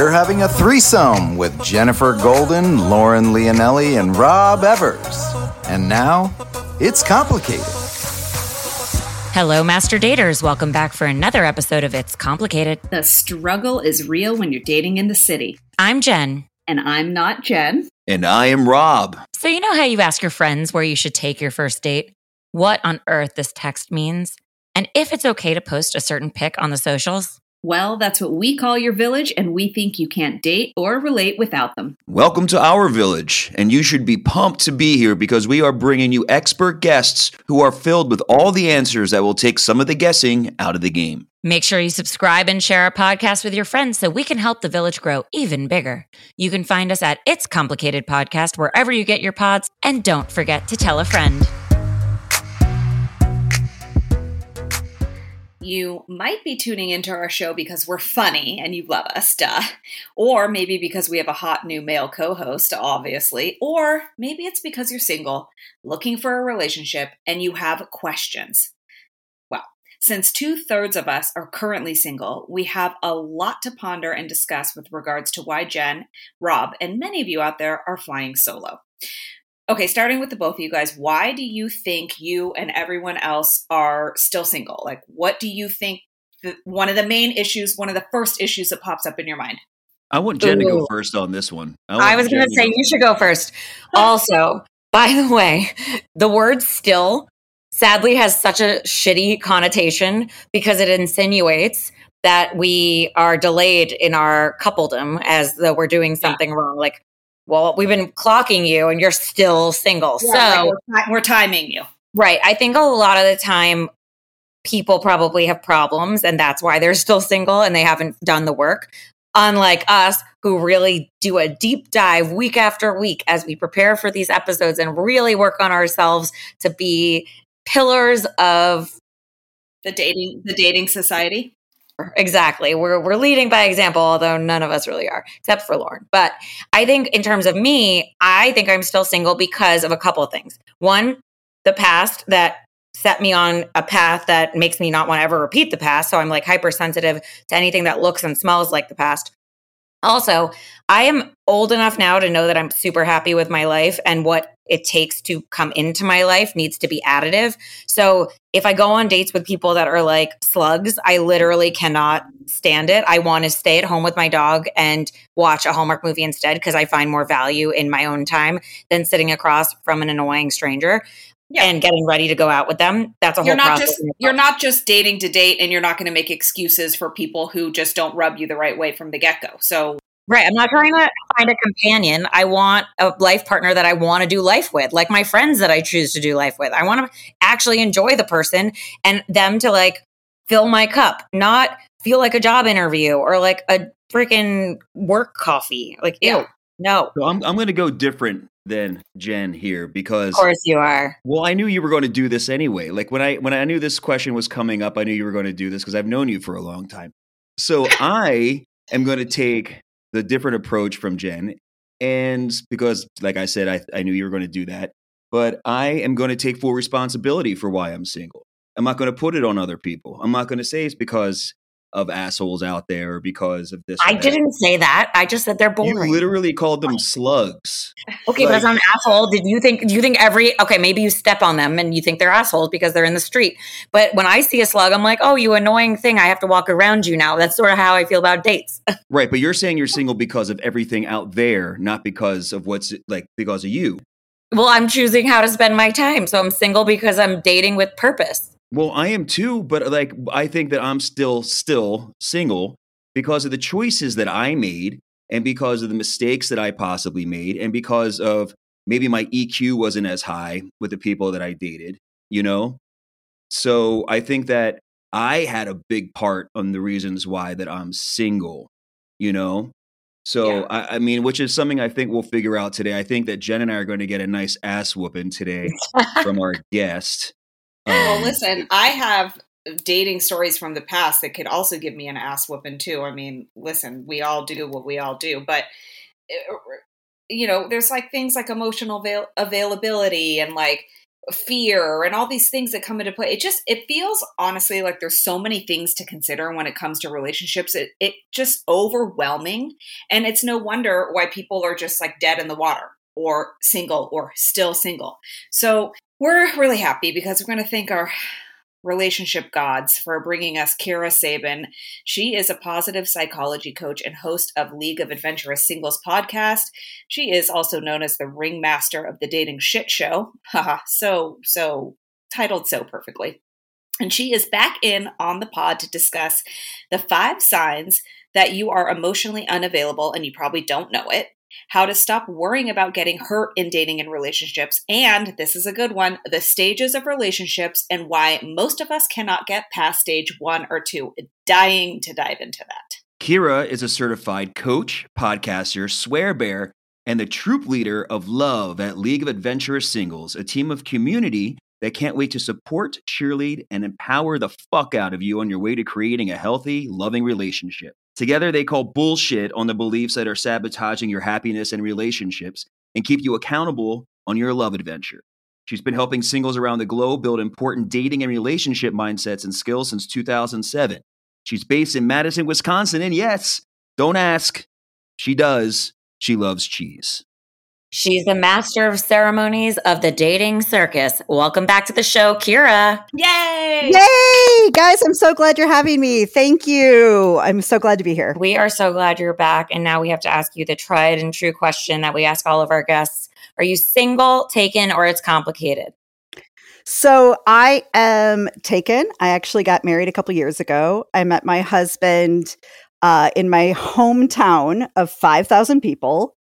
you're having a threesome with Jennifer Golden, Lauren Leonelli, and Rob Evers. And now, it's complicated. Hello, Master Daters. Welcome back for another episode of It's Complicated. The struggle is real when you're dating in the city. I'm Jen. And I'm not Jen. And I am Rob. So, you know how you ask your friends where you should take your first date? What on earth this text means? And if it's okay to post a certain pic on the socials? Well, that's what we call your village, and we think you can't date or relate without them. Welcome to our village, and you should be pumped to be here because we are bringing you expert guests who are filled with all the answers that will take some of the guessing out of the game. Make sure you subscribe and share our podcast with your friends so we can help the village grow even bigger. You can find us at It's Complicated Podcast wherever you get your pods, and don't forget to tell a friend. You might be tuning into our show because we're funny and you love us, duh. Or maybe because we have a hot new male co host, obviously. Or maybe it's because you're single, looking for a relationship, and you have questions. Well, since two thirds of us are currently single, we have a lot to ponder and discuss with regards to why Jen, Rob, and many of you out there are flying solo. Okay, starting with the both of you guys, why do you think you and everyone else are still single? Like, what do you think the, one of the main issues, one of the first issues that pops up in your mind? I want Jen Ooh. to go first on this one. I, I was going to say you should go first. also, by the way, the word still sadly has such a shitty connotation because it insinuates that we are delayed in our coupledom as though we're doing something yeah. wrong. Like well, we've been clocking you and you're still single. Yeah, so we're, we're timing you. Right. I think a lot of the time people probably have problems and that's why they're still single and they haven't done the work. Unlike us, who really do a deep dive week after week as we prepare for these episodes and really work on ourselves to be pillars of the dating the dating society Exactly. We're we're leading by example, although none of us really are, except for Lauren. But I think in terms of me, I think I'm still single because of a couple of things. One, the past that set me on a path that makes me not want to ever repeat the past. So I'm like hypersensitive to anything that looks and smells like the past. Also, I am old enough now to know that I'm super happy with my life and what it takes to come into my life needs to be additive. So, if I go on dates with people that are like slugs, I literally cannot stand it. I want to stay at home with my dog and watch a Hallmark movie instead because I find more value in my own time than sitting across from an annoying stranger. Yeah. and getting ready to go out with them. That's a whole you're not process. Just, you're not just dating to date and you're not going to make excuses for people who just don't rub you the right way from the get go. So Right. I'm not trying to find a companion. I want a life partner that I want to do life with, like my friends that I choose to do life with. I want to actually enjoy the person and them to like fill my cup, not feel like a job interview or like a freaking work coffee. Like, ew, no. So I'm, I'm going to go different than Jen here because Of course you are. Well, I knew you were going to do this anyway. Like when I when I knew this question was coming up, I knew you were going to do this because I've known you for a long time. So I am going to take the different approach from Jen. And because, like I said, I, I knew you were going to do that. But I am going to take full responsibility for why I'm single. I'm not going to put it on other people. I'm not going to say it's because of assholes out there because of this. I didn't say that. I just said they're boring. You literally called them slugs. Okay, like, but as an asshole, did you think? Do you think every? Okay, maybe you step on them and you think they're assholes because they're in the street. But when I see a slug, I'm like, oh, you annoying thing! I have to walk around you now. That's sort of how I feel about dates. right, but you're saying you're single because of everything out there, not because of what's like because of you. Well, I'm choosing how to spend my time, so I'm single because I'm dating with purpose. Well, I am too, but like I think that I'm still still single because of the choices that I made and because of the mistakes that I possibly made and because of maybe my EQ wasn't as high with the people that I dated, you know? So I think that I had a big part on the reasons why that I'm single, you know? So yeah. I, I, mean, which is something I think we'll figure out today. I think that Jen and I are going to get a nice ass whooping today from our guest well, um, listen, I have dating stories from the past that could also give me an ass whooping too. I mean, listen, we all do what we all do, but eh, you know, there's like things like emotional avail- availability and like fear and all these things that come into play. It just it feels honestly like there's so many things to consider when it comes to relationships. It it just overwhelming and it's no wonder why people are just like dead in the water or single or still single. So, we're really happy because we're going to thank our relationship gods for bringing us Kira Sabin. She is a positive psychology coach and host of League of Adventurous Singles podcast. She is also known as the ringmaster of the dating shit show. Haha, so, so titled so perfectly. And she is back in on the pod to discuss the five signs that you are emotionally unavailable and you probably don't know it how to stop worrying about getting hurt in dating and relationships, and this is a good one the stages of relationships and why most of us cannot get past stage one or two. Dying to dive into that. Kira is a certified coach, podcaster, swear bear, and the troop leader of Love at League of Adventurous Singles, a team of community that can't wait to support, cheerlead, and empower the fuck out of you on your way to creating a healthy, loving relationship. Together, they call bullshit on the beliefs that are sabotaging your happiness and relationships and keep you accountable on your love adventure. She's been helping singles around the globe build important dating and relationship mindsets and skills since 2007. She's based in Madison, Wisconsin, and yes, don't ask. She does. She loves cheese. She's the master of ceremonies of the dating circus. Welcome back to the show, Kira. Yay! Yay! Guys, I'm so glad you're having me. Thank you. I'm so glad to be here. We are so glad you're back. And now we have to ask you the tried and true question that we ask all of our guests Are you single, taken, or it's complicated? So I am taken. I actually got married a couple years ago. I met my husband uh, in my hometown of 5,000 people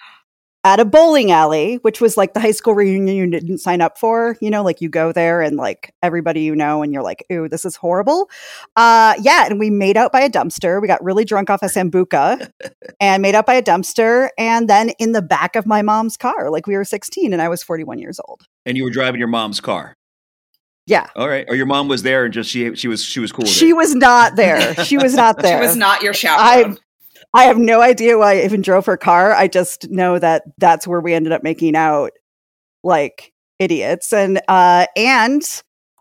at a bowling alley, which was like the high school reunion you didn't sign up for. You know, like you go there and like everybody you know, and you're like, ooh, this is horrible. Uh, yeah. And we made out by a dumpster. We got really drunk off a Sambuca and made out by a dumpster. And then in the back of my mom's car, like we were 16 and I was 41 years old. And you were driving your mom's car. Yeah. All right. Or your mom was there and just she she was she was cool. She was not there. She was not there. she was not your chaperone. I I have no idea why I even drove her car. I just know that that's where we ended up making out like idiots. And uh and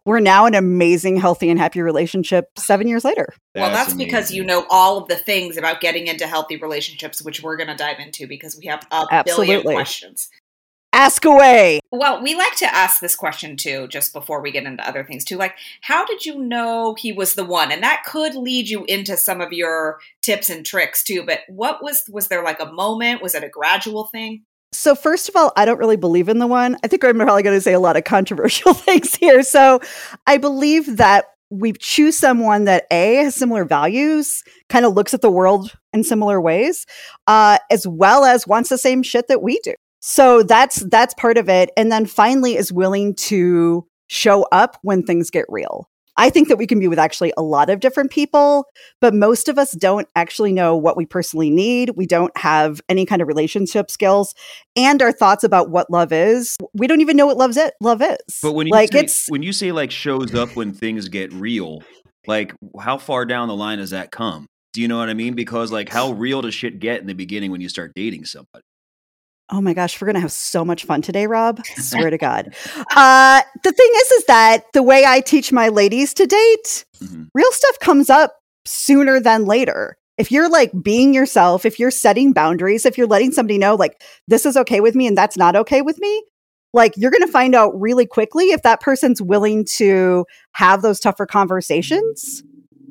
we're now an amazing, healthy, and happy relationship seven years later. well, that's because you know all of the things about getting into healthy relationships, which we're going to dive into because we have a billion questions. Ask away. Well, we like to ask this question too, just before we get into other things too. Like, how did you know he was the one? And that could lead you into some of your tips and tricks too. But what was was there like a moment? Was it a gradual thing? So, first of all, I don't really believe in the one. I think I'm probably going to say a lot of controversial things here. So, I believe that we choose someone that A has similar values, kind of looks at the world in similar ways, uh, as well as wants the same shit that we do. So that's that's part of it. And then finally is willing to show up when things get real. I think that we can be with actually a lot of different people, but most of us don't actually know what we personally need. We don't have any kind of relationship skills and our thoughts about what love is. We don't even know what love's it love is. But when you like say, it's when you say like shows up when things get real, like how far down the line does that come? Do you know what I mean? Because like how real does shit get in the beginning when you start dating somebody? Oh my gosh, we're gonna have so much fun today, Rob. Swear to God. Uh, the thing is, is that the way I teach my ladies to date, Mhm. real stuff comes up sooner than later. If you're like being yourself, if you're setting boundaries, if you're letting somebody know like this is okay with me and that's not okay with me, like you're gonna find out really quickly if that person's willing to have those tougher conversations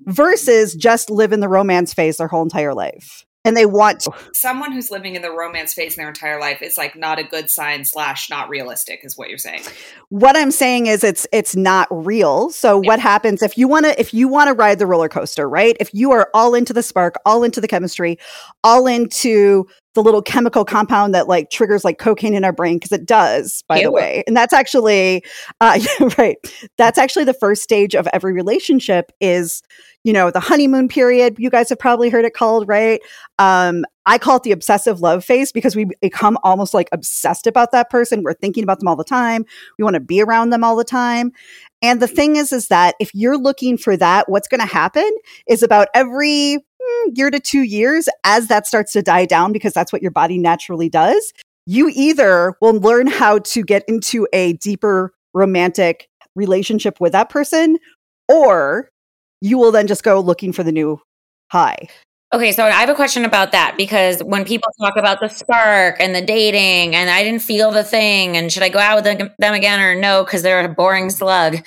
versus just live in the romance phase their whole entire life. And they want to. Someone who's living in the romance phase in their entire life is like not a good sign slash not realistic, is what you're saying. what i'm saying is it's it's not real so what happens if you want to if you want to ride the roller coaster right if you are all into the spark all into the chemistry all into the little chemical compound that like triggers like cocaine in our brain because it does by the way. And that's actually uh right. That's actually the first stage of every relationship is you know the honeymoon period. You guys have probably heard it called right? Um i call it the obsessive love phase because we become almost like obsessed about that person. We're thinking about them all the time. We want to be around them all the time. And the thing is is that if you're looking for that what's going to happen is about every Mm, year to 2 years as that starts to die down because that's what your body naturally does you either will learn how to get into a deeper romantic relationship with that person, or you will then just go looking for the new high. Okay, so I have a question about that because when people talk about the spark and the dating, and I didn't feel the thing, and should I go out with them again or no because they're a boring slug?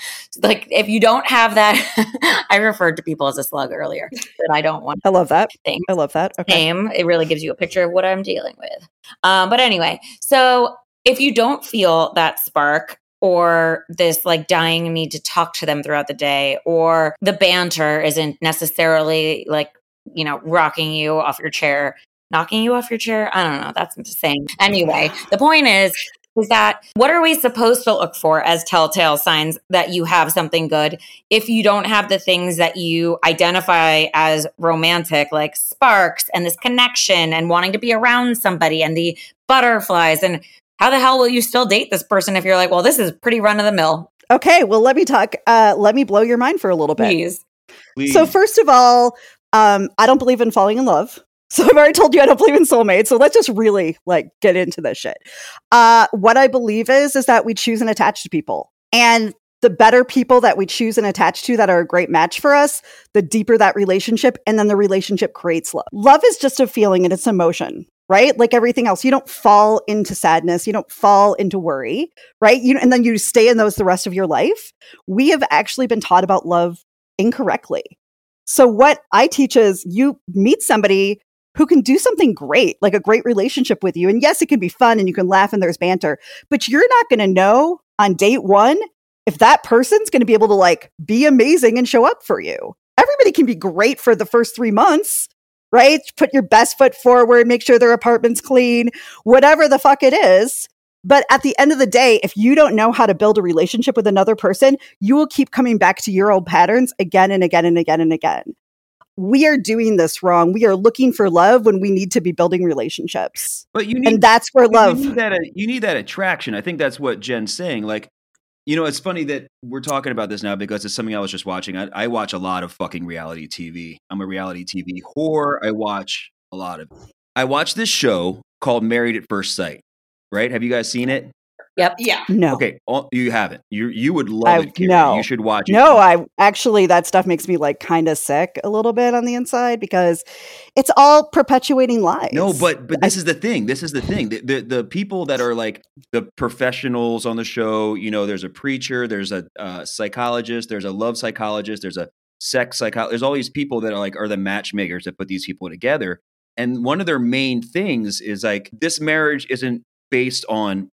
Like, if you don't have that, I referred to people as a slug earlier, but I don't want. I love that. Thing. I love that. Okay. Name it really gives you a picture of what I'm dealing with. Um, but anyway, so if you don't feel that spark, or this like dying need to talk to them throughout the day or the banter isn't necessarily like you know, rocking you off your chair, knocking you off your chair. I don't know. That's the same. Anyway, the point is, is that what are we supposed to look for as telltale signs that you have something good if you don't have the things that you identify as romantic, like sparks and this connection and wanting to be around somebody and the butterflies? And how the hell will you still date this person if you're like, well, this is pretty run of the mill? Okay, well, let me talk. Uh, let me blow your mind for a little bit. Please. Please. So, first of all, um, I don't believe in falling in love. So I've already told you I don't believe in soulmates. So let's just really like get into this shit. Uh, what I believe is is that we choose and attach to people, and the better people that we choose and attach to that are a great match for us, the deeper that relationship, and then the relationship creates love. Love is just a feeling and it's emotion, right? Like everything else, you don't fall into sadness, you don't fall into worry, right? You and then you stay in those the rest of your life. We have actually been taught about love incorrectly so what I teach is you meet somebody who can do something great, like a great relationship with you. And yes, it can be fun and you can laugh and there's banter, but you're not going to know on date one if that person's going to be able to like be amazing and show up for you. Everybody can be great for the first three months, right? Put your best foot forward, make sure their apartment's clean, whatever the fuck it is. But at the end of the day, if you don't know how to build a relationship with another person, you will keep coming back to your old patterns again and again and again and again. We are doing this wrong. We are looking for love when we need to be building relationships. But you need, and that's where love. You need that, uh, you need that attraction. I think that's what Jen's saying. Like, you know, it's funny that we're talking about this now because it's something I was just watching. I, I watch a lot of fucking reality TV. I'm a reality TV whore. I watch a lot of. I watch this show called Married at First Sight right? Have you guys seen it? Yep. Yeah. No. Okay. All, you haven't. You you would love I, it. Kira. no. You should watch it. No, I actually that stuff makes me like kind of sick a little bit on the inside because it's all perpetuating lies. No, but but this is the thing. This is the thing. The, the, the people that are like the professionals on the show. You know, there's a preacher, there's a uh, psychologist, there's a love psychologist, there's a sex psychologist. There's all these people that are like are the matchmakers that put these people together. And one of their main things is like this marriage isn't based on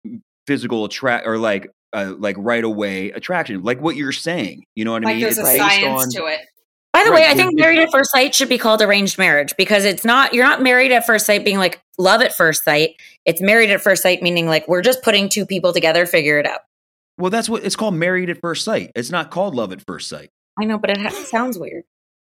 physical attract or like uh, like right away attraction, like what you're saying. You know what I mean? There's it's a science on, to it. By the Right, way, I think married at first sight should be called arranged marriage because it's not, you're not married at first sight being like love at first sight. It's married at first sight meaning like we're just putting two people together, figure it out. Well, that's what it's called. Married at first sight. It's not called love at first sight. I know, but it ha- sounds weird.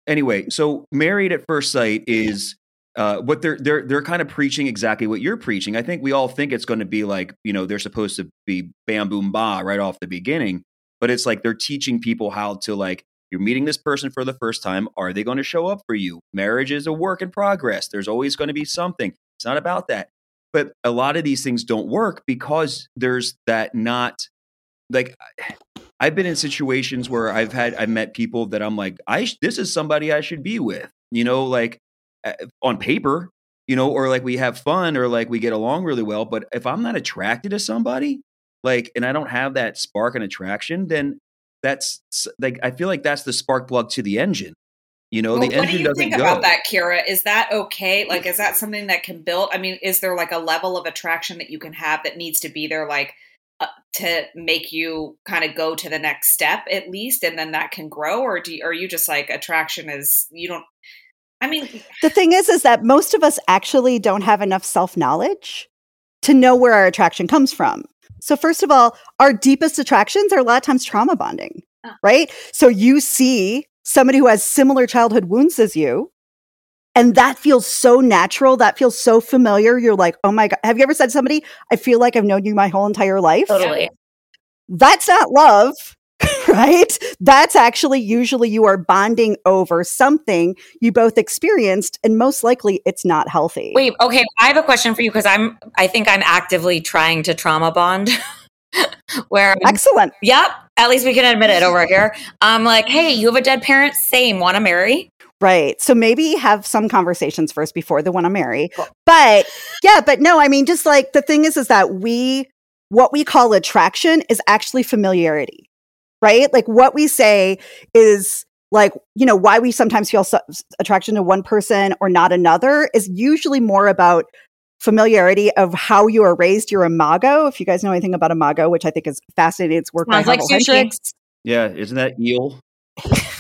Anyway, so married at first sight is uh, what they're they're they're kind of preaching exactly what you're preaching. I think we all think it's going to be like you know they're supposed to be bam boom ba right off the beginning, but it's like they're teaching people how to like you're meeting this person for the first time. Are they going to show up for you? Marriage is a work in progress. There's always going to be something. It's not about that. But a lot of these things don't work because there's that not like I've been in situations where I've had I've met people that I'm like I this is somebody I should be with. You know, like on paper, you know, or like we have fun or like we get along really well, but if I'm not attracted to somebody, like and I don't have that spark and attraction, then that's like I feel like that's the spark plug to the engine. You know, Well, the what do engine you doesn't think go. about that, Kira? Is that okay? Like, is that something that can build? I mean, is there like a level of attraction that you can have that needs to be there, like uh, to make you kind of go to the next step at least, and then that can grow? Or do you, are you just like attraction is you don't? I mean, The thing is, is that most of us actually don't have enough self knowledge to know where our attraction comes from. So, first of all, our deepest attractions are a lot of times trauma bonding, Oh. right? So, you see somebody who has similar childhood wounds as you, and that feels so natural. That feels so familiar. You're like, oh my God. Have you ever said to somebody, I feel like I've known you my whole entire life? Totally. That's not love. Right? That's actually usually you are bonding over something you both experienced, and most likely it's not healthy. Wait, okay. I have a question for you because I'm, I think I'm actively trying to trauma bond where Excellent. Yep. At least we can admit it over here. I'm like, hey, you have a dead parent. Same. Want to marry? Right. So maybe have some conversations first before the one I marry. But yeah, but no, I mean, just like the thing is, is that we, what we call attraction is actually familiarity, right? Like what we say is like, you know, why we sometimes feel so- attraction to one person or not another is usually more about familiarity of how you are raised, your imago. If you guys know anything about imago, which I think is fascinating, it's work Sounds by like Harville sushi. Yeah, isn't that eel?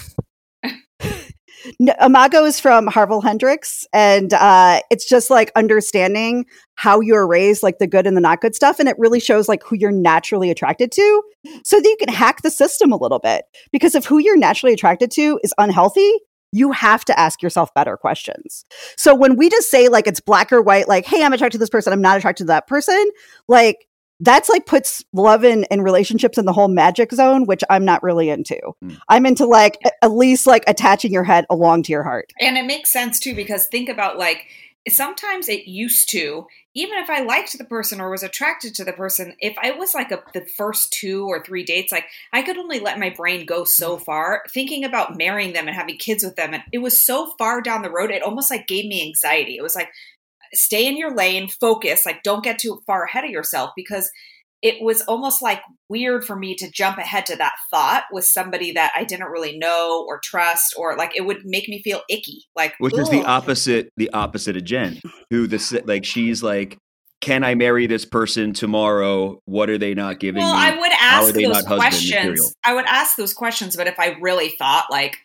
Imago is from Harville Hendrix, and uh, it's just like understanding how you're raised, like the good and the not good stuff, and it really shows like who you're naturally attracted to, so that you can hack the system a little bit. Because if who you're naturally attracted to is unhealthy, you have to ask yourself better questions. So when we just say like it's black or white, like hey, I'm attracted to this person, I'm not attracted to that person, like that's like puts love in and relationships in the whole magic zone, which I'm not really into. Mm. I'm into like at least like attaching your head along to your heart. And it makes sense too because think about like sometimes it used to even if I liked the person or was attracted to the person, if I was like a, the first two or three dates, like I could only let my brain go so far thinking about marrying them and having kids with them. And it was so far down the road, it almost like gave me anxiety. It was like, stay in your lane, focus, like don't get too far ahead of yourself because it was almost like weird for me to jump ahead to that thought with somebody that I didn't really know or trust, or like it would make me feel icky. Like, Which is the opposite, the opposite of Jen, who this like she's like, can I marry this person tomorrow? What are they not giving Well, me? I would ask those questions. I would ask those questions, but if I really thought like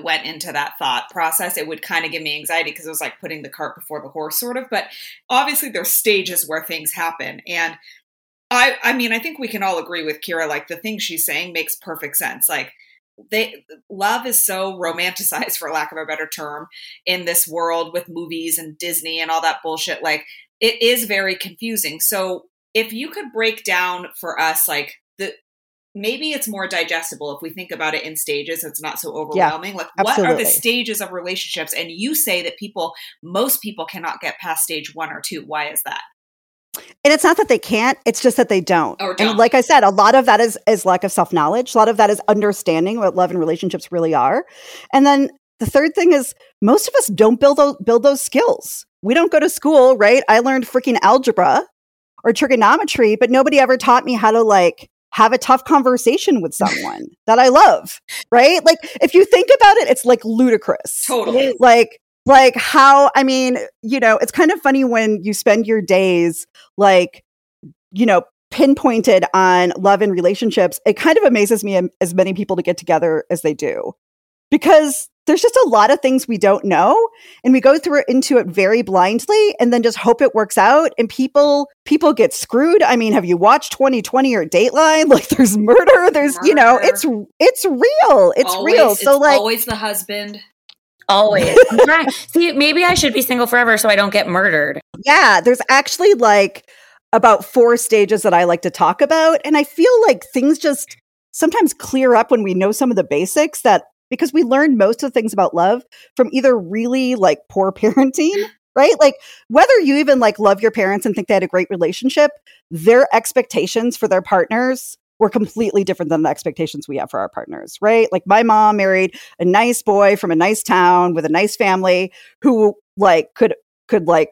went into that thought process, it would kind of give me anxiety because it was like putting the cart before the horse, sort of. But obviously, there's stages where things happen, and I, I mean, I think we can all agree with Kira. Like the thing she's saying makes perfect sense. Like they, love is so romanticized, for lack of a better term, in this world with movies and Disney and all that bullshit. Like it is very confusing. So if you could break down for us, like the maybe it's more digestible if we think about it in stages. It's not so overwhelming. like what are the stages of relationships? And you say that people, most people cannot get past stage one or two. Why is that? And it's not that they can't, it's just that they don't. And don't. like I said, a lot of that is is lack of self-knowledge. A lot of that is understanding what love and relationships really are. And then the third thing is most of us don't build those, build those skills. We don't go to school, right? I learned freaking algebra or trigonometry, but nobody ever taught me how to like have a tough conversation with someone that I love, right? Like if you think about it, it's like ludicrous Totally. like like how i mean you know it's kind of funny when you spend your days like you know pinpointed on love and relationships it kind of amazes me um, as many people to get together as they do because there's just a lot of things we don't know and we go through it into it very blindly and then just hope it works out and people people get screwed i mean have you watched 2020 or dateline like there's murder there's you know it's it's real it's Always- real so it's like always the husband. Always. I'm See, maybe I should be single forever so I don't get murdered. Yeah, there's actually like about four stages that I like to talk about. And I feel like things just sometimes clear up when we know some of the basics that because we learned most of the things about love from either really like poor parenting, right? Like whether you even like love your parents and think they had a great relationship, their expectations for their partners were completely different than the expectations we have for our partners, right? Like my mom married a nice boy from a nice town with a nice family who like could could like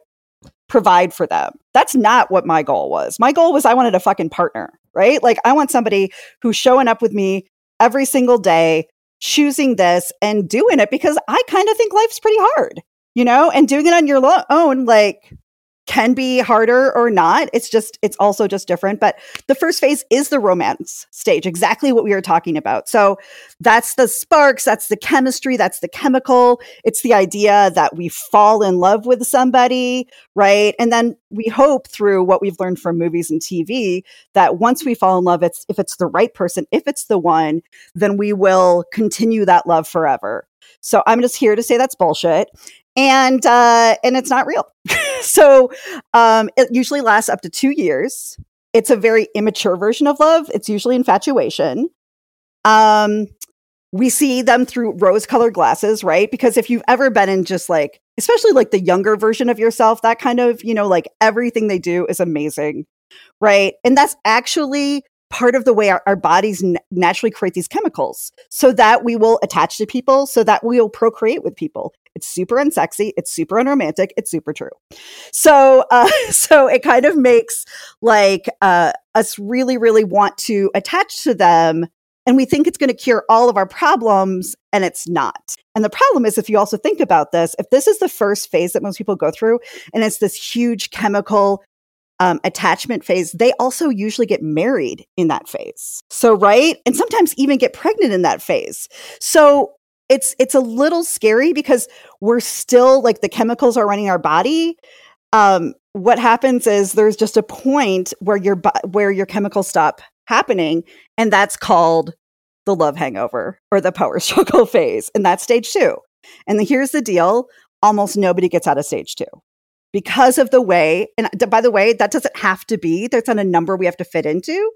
provide for them. That's not what my goal was. My goal was I wanted a fucking partner, right? Like I want somebody who's showing up with me every single day, choosing this and doing it because I kind of think life's pretty hard, you know, and doing it on your lo- own, like can be harder or not. It's just, it's also just different. But the first phase is the romance stage, exactly what we were talking about. So that's the sparks, that's the chemistry, that's the chemical. It's the idea that we fall in love with somebody, right? And then we hope through what we've learned from movies and TV that once we fall in love, it's if it's the right person, if it's the one, then we will continue that love forever. So I'm just here to say that's bullshit. And uh and it's not real. so um it usually lasts up to 2 years. It's a very immature version of love. It's usually infatuation. Um we see them through rose colored glasses, right? Because if you've ever been in just like, especially like the younger version of yourself, that kind of, you know, like everything they do is amazing, right? And that's actually part of the way our, our bodies n- naturally create these chemicals so that we will attach to people, so that we will procreate with people. It's super unsexy. It's super unromantic. It's super true. So, uh, so it kind of makes like uh, us really, really want to attach to them and we think it's going to cure all of our problems and it's not. And the problem is if you also think about this, if this is the first phase that most people go through and it's this huge chemical um, attachment phase, they also usually get married in that phase. So, right? And sometimes even get pregnant in that phase. So, it's it's a little scary because we're still like the chemicals are running our body. Um, what happens is there's just a point where your where your chemicals stop happening, and that's called the love hangover or the power struggle phase, and that's stage two. And here's the deal: almost nobody gets out of stage two because of the way and by the way that doesn't have to be that's not a number we have to fit into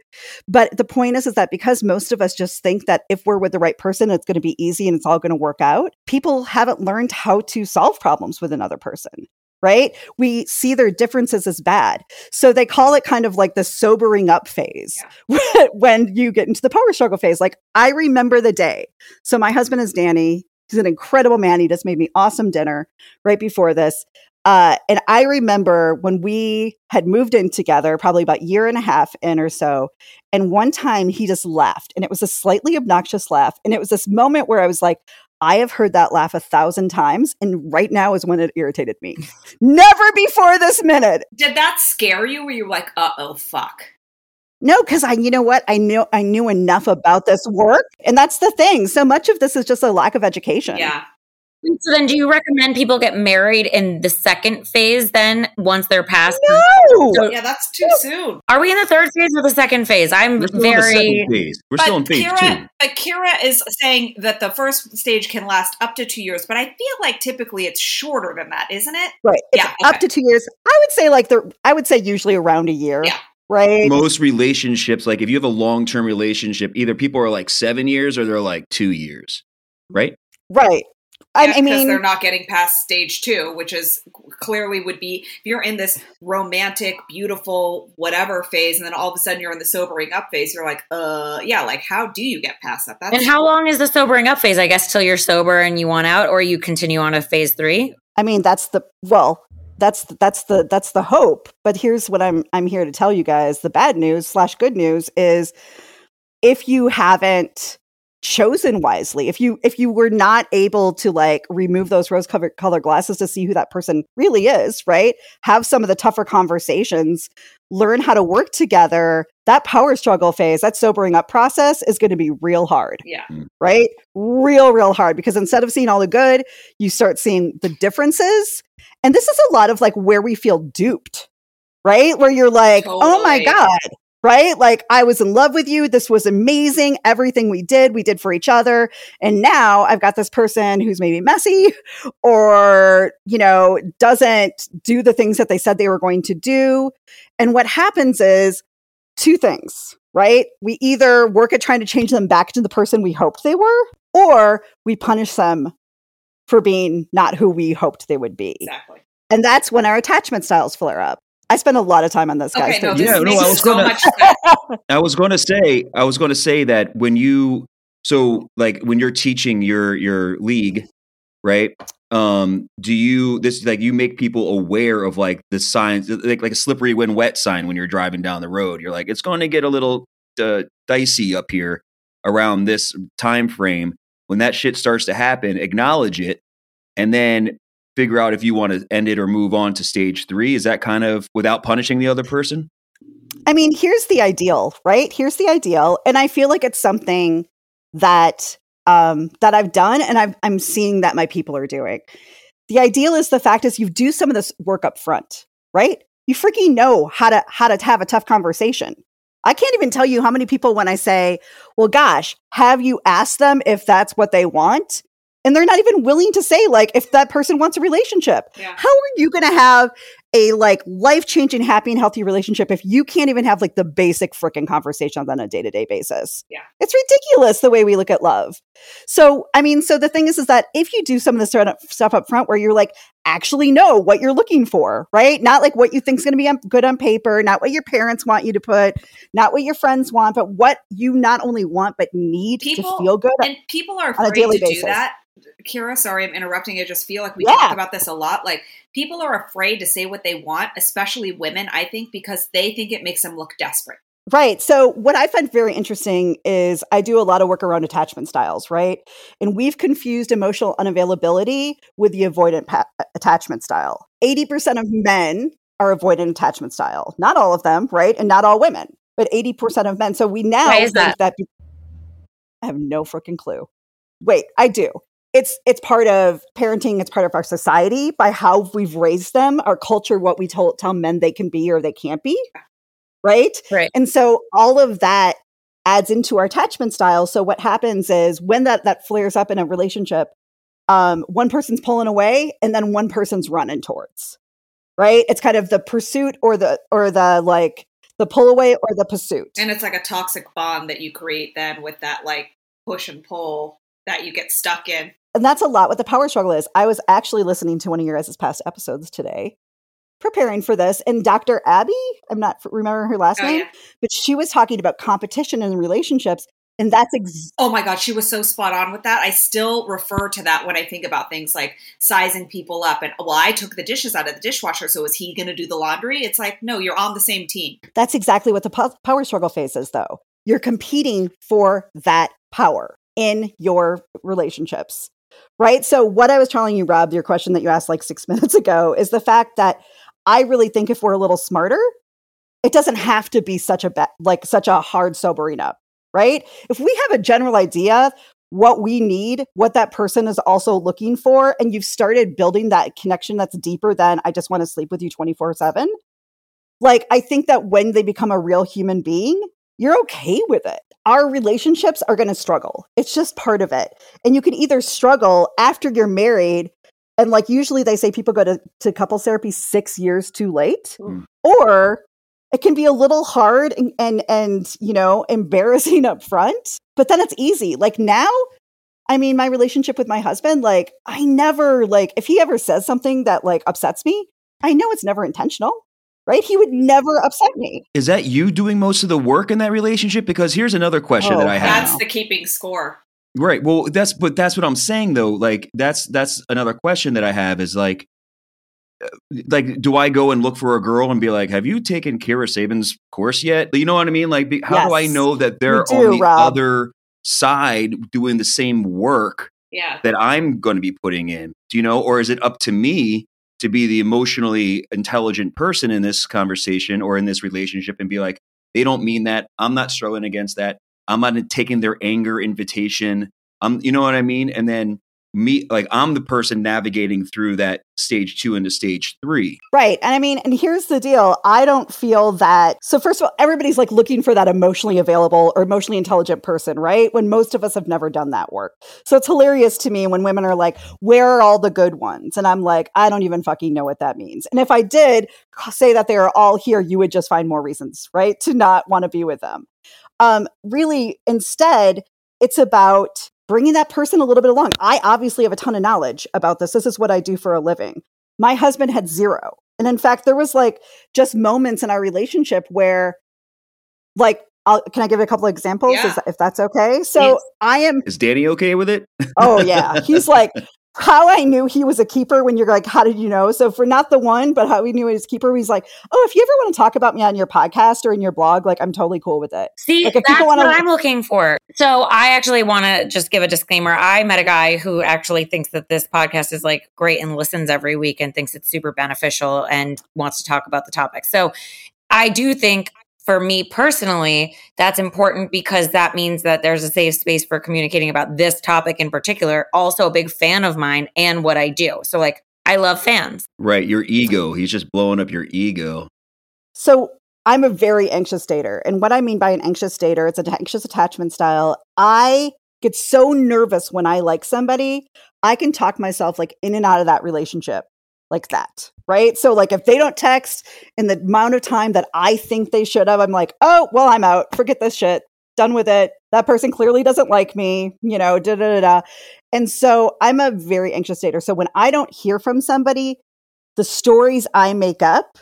but the point is is that because most of us just think that if we're with the right person it's going to be easy and it's all going to work out people haven't learned how to solve problems with another person right? We see their differences as bad. So they call it kind of like the sobering up phase yeah. when you get into the power struggle phase. Like, I remember the day. So my husband is Danny. He's an incredible man. He just made me awesome dinner right before this. Uh, and I remember when we had moved in together, probably about a year and a half in or so. And one time he just laughed, and it was a slightly obnoxious laugh. And it was this moment where I was like, I have heard that laugh a thousand times, and right now is when it irritated me. Never before this minute. Did that scare you? Were you like, uh oh, fuck? No, because I, you know what, I knew I knew enough about this work, and that's the thing. So much of this is just a lack of education. Yeah, so then, do you recommend people get married in the second phase? Then, once they're past, no, so, yeah, that's too soon. Are we in the third phase or the second phase? I'm We're very. phase. We're still in phase Kira, two. But Kira is saying that the first stage can last up to two years, but I feel like typically it's shorter than that, isn't it? Right. It's yeah, okay. up to two years. I would say like the. I would say usually around a year. Yeah. Right. Most relationships, like if you have a long term relationship, either people are like seven years or they're like two years, right? Right. I, I mean, they're not getting past stage two, which is clearly would be if you're in this romantic, beautiful, whatever phase, and then all of a sudden you're in the sobering up phase. You're like, uh, yeah, like how do you get past that? That's and how long is the sobering up phase? I guess till you're sober and you want out, or you continue on to phase three. I mean, that's the well, that's that's the that's the hope. But here's what I'm I'm here to tell you guys: the bad news slash good news is if you haven't chosen wisely. If you if you were not able to like remove those rose colored color glasses to see who that person really is right? Have some of the tougher conversations learn how to work together. That power struggle phase that sobering up process is going to be real hard yeah. Mm. right? Real real hard because instead of seeing all the good you start seeing the differences. And this is a lot of like where we feel duped right? Where you're like oh my god right? Like I was in love with you. This was amazing. Everything we did, we did for each other. And now I've got this person who's maybe messy or, you know, doesn't do the things that they said they were going to do. And what happens is two things, right? We either work at trying to change them back to the person we hoped they were, or we punish them for being not who we hoped they would be. exactly. And that's when our attachment styles flare up. I spend a lot of time on this, guys. Okay, no, this Yeah, no, I was so gonna- I was going to say, I was going to say that when you, so like when you're teaching your your league, right? Um, do you this like you make people aware of like the signs, like like a slippery when wet sign when you're driving down the road? You're like, it's going to get a little uh, dicey up here around this time frame. When that shit starts to happen, acknowledge it, and then figure out if you want to end it or move on to stage three. Is that kind of without punishing the other person? I mean, here's the ideal, right? Here's the ideal, and I feel like it's something that um, that I've done, and I've, I'm seeing that my people are doing. The ideal is the fact is you do some of this work up front, right? You freaking know how to how to have a tough conversation. I can't even tell you how many people when I say, "Well, gosh, have you asked them if that's what they want?" And they're not even willing to say like if that person wants a relationship. Yeah. How are you going to have a like life changing, happy and healthy relationship if you can't even have like the basic freaking conversations on a day to day basis. Yeah. It's ridiculous the way we look at love. So, I mean, so the thing is, is that if you do some of this stuff up front where you're like, actually know what you're looking for, right? Not like what you think is going to be good on paper, not what your parents want you to put, not what your friends want, but what you not only want but need People- to feel good. and people are on a afraid daily to do basis. that. Kira, sorry, I'm interrupting. I just feel like we Yeah. talk about this a lot. Like people are afraid to say what they want, especially women. I think because they think it makes them look desperate. Right. So, what I find very interesting is I do a lot of work around attachment styles, right? And we've confused emotional unavailability with the avoidant pa- attachment style. 80% of men are avoidant attachment style. Not all of them, right? And not all women, but 80% of men. So, we now Why is think that. be- I have no freaking clue. Wait, I do. It's it's part of parenting. It's part of our society by how we've raised them, our culture, what we told, tell men they can be or they can't be, right? Right. And so all of that adds into our attachment style. So what happens is when that that flares up in a relationship, um, one person's pulling away and then one person's running towards. Right? It's kind of the pursuit or the or the like the pull away or the pursuit. And it's like a toxic bond that you create then with that like push and pull that you get stuck in. And that's a lot what the power struggle is. I was actually listening to one of your guys' past episodes today, preparing for this, and Dr. Abby, I'm not remembering her last Oh, name, yeah. but she was talking about competition in relationships, and that's ex- Oh my God, she was so spot on with that. I still refer to that when I think about things like sizing people up. And well, I took the dishes out of the dishwasher, so is he going to do the laundry? It's like, no, you're on the same team. that's exactly what the po- power struggle phase is, though. You're competing for that power in your relationships, right? So, what I was telling you, Rob, your question that you asked like six minutes ago, is the fact that I really think if we're a little smarter, it doesn't have to be such a ba- like such a hard sobering up, right? If we have a general idea what we need, what that person is also looking for, and you've started building that connection that's deeper than I just want to sleep with you 24 7, like I think that when they become a real human being, you're okay with it. Our relationships are going to struggle. It's just part of it. And you can either struggle after you're married, and like usually they say people go to, to couples therapy six years too late, Mm. or it can be a little hard and, and and you know embarrassing up front but then it's easy like now i mean my relationship with my husband like i never like if he ever says something that like upsets me i know it's never intentional right he would never upset me Is that you doing most of the work in that relationship? Because here's another question Oh, that I have. That's the keeping score. Right. Well, that's but that's what I'm saying though. Like that's that's another question that I have is like uh, like do I go and look for a girl and be like, "Have you taken Kira Sabin's course yet?" You know what I mean? Like be, how do I know that they're do, on the Rob. other side doing the same work Yeah. that I'm going to be putting in? Do you know or is it up to me to be the emotionally intelligent person in this conversation or in this relationship and be like, "They don't mean that. I'm not struggling against that. I'm not taking their anger invitation. I'm, you know what I mean? And then me, like, I'm the person navigating through that stage two into stage three. Right. And I mean, and here's the deal. I don't feel that. So, first of all, everybody's like looking for that emotionally available or emotionally intelligent person, right? When most of us have never done that work. So, it's hilarious to me when women are like, where are all the good ones? And I'm like, I don't even fucking know what that means. And if I did say that they are all here, you would just find more reasons, right? To not want to be with them. Um, really, instead, it's about bringing that person a little bit along. I obviously have a ton of knowledge about this. This is what I do for a living. My husband had zero. And in fact, there was like just moments in our relationship where, like, I'll, can I give a couple of examples Yeah. Is- if that's okay? So Please. I am, Is Danny okay with it? oh, yeah. He's like, how I knew he was a keeper when you're like, how did you know? So for not the one, but how we knew he was keeper, he's like, oh, if you ever want to talk about me on your podcast or in your blog, like, I'm totally cool with it. See, Like, that's wanna- what I'm looking for. So I actually want to just give a disclaimer. I met a guy who actually thinks that this podcast is like great and listens every week and thinks it's super beneficial and wants to talk about the topic. So I do think for me personally, that's important because that means that there's a safe space for communicating about this topic in particular. Also a big fan of mine and what I do. So like I love fans. Right. Your ego. He's just blowing up your ego. So I'm a very anxious dater. And what I mean by an anxious dater, it's an anxious attachment style. I get so nervous when I like somebody, I can talk myself like in and out of that relationship like that. Right? So like if they don't text in the amount of time that I think they should have, I'm like, oh, well, I'm out. Forget this shit. Done with it. That person clearly doesn't like me, you know, da da da da. And so I'm a very anxious dater. So when I don't hear from somebody, the stories I make up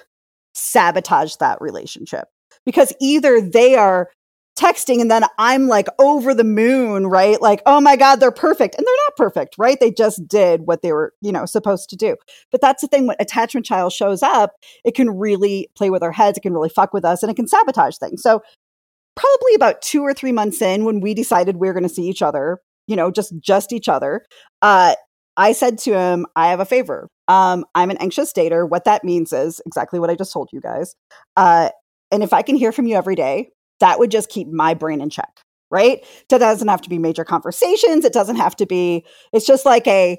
sabotage that relationship because either they are texting and then I'm like over the moon, right? Like, oh my God, they're perfect. And they're not perfect, right? They just did what they were, you know, supposed to do. But that's the thing when attachment style shows up, it can really play with our heads, it can really fuck with us, and it can sabotage things. So probably about two or three months in when we decided we were going to see each other, you know, just just each other, uh, I said to him, I have a favor. Um, I'm an anxious dater. What that means is exactly what I just told you guys. Uh, and if I can hear from you every day, that would just keep my brain in check, right? So that doesn't have to be major conversations. It doesn't have to be, it's just like a,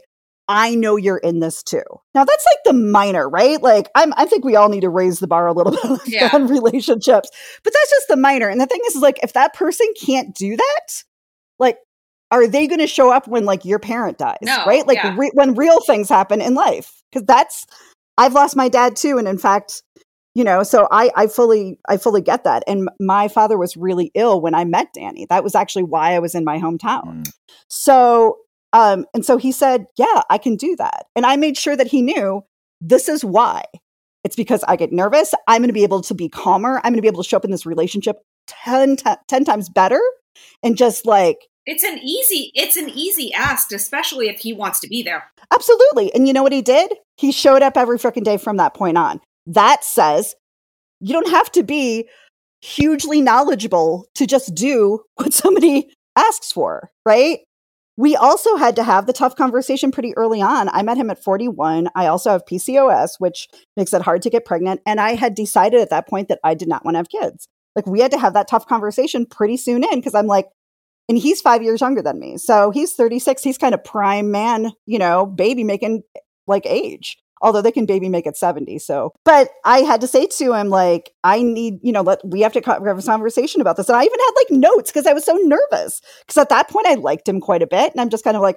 I know you're in this too. Now that's like the minor, right? Like I'm, I think we all need to raise the bar a little bit Yeah. on relationships, but that's just the minor. And the thing is, is like if that person can't do that, like, are they going to show up when like your parent dies, No, right? Like yeah. re- when real things happen in life, because that's I've lost my dad too, and in fact, you know, so I I fully I fully get that. And my father was really ill when I met Danny. That was actually why I was in my hometown. Mm. So, um, and so he said, Yeah, I can do that. And I made sure that he knew this is why. It's because I get nervous. I'm going to be able to be calmer. I'm going to be able to show up in this relationship 10, ti- 10 times better and just like, It's an easy it's an easy ask, especially if he wants to be there. absolutely. And you know what he did? He showed up every freaking day from that point on. That says you don't have to be hugely knowledgeable to just do what somebody asks for, right? We also had to have the tough conversation pretty early on. I met him at 41. I also have PCOS, which makes it hard to get pregnant. And I had decided at that point that I did not want to have kids. Like, we had to have that tough conversation pretty soon in because I'm like, and he's five years younger than me. So he's 36. He's kind of prime man, you know, baby making like age although they can baby make at 70 so. But i had to say to him like i need you know let we have to have a conversation about this. And i even had like notes because i was so nervous. Because at that point i liked him quite a bit and i'm just kind of like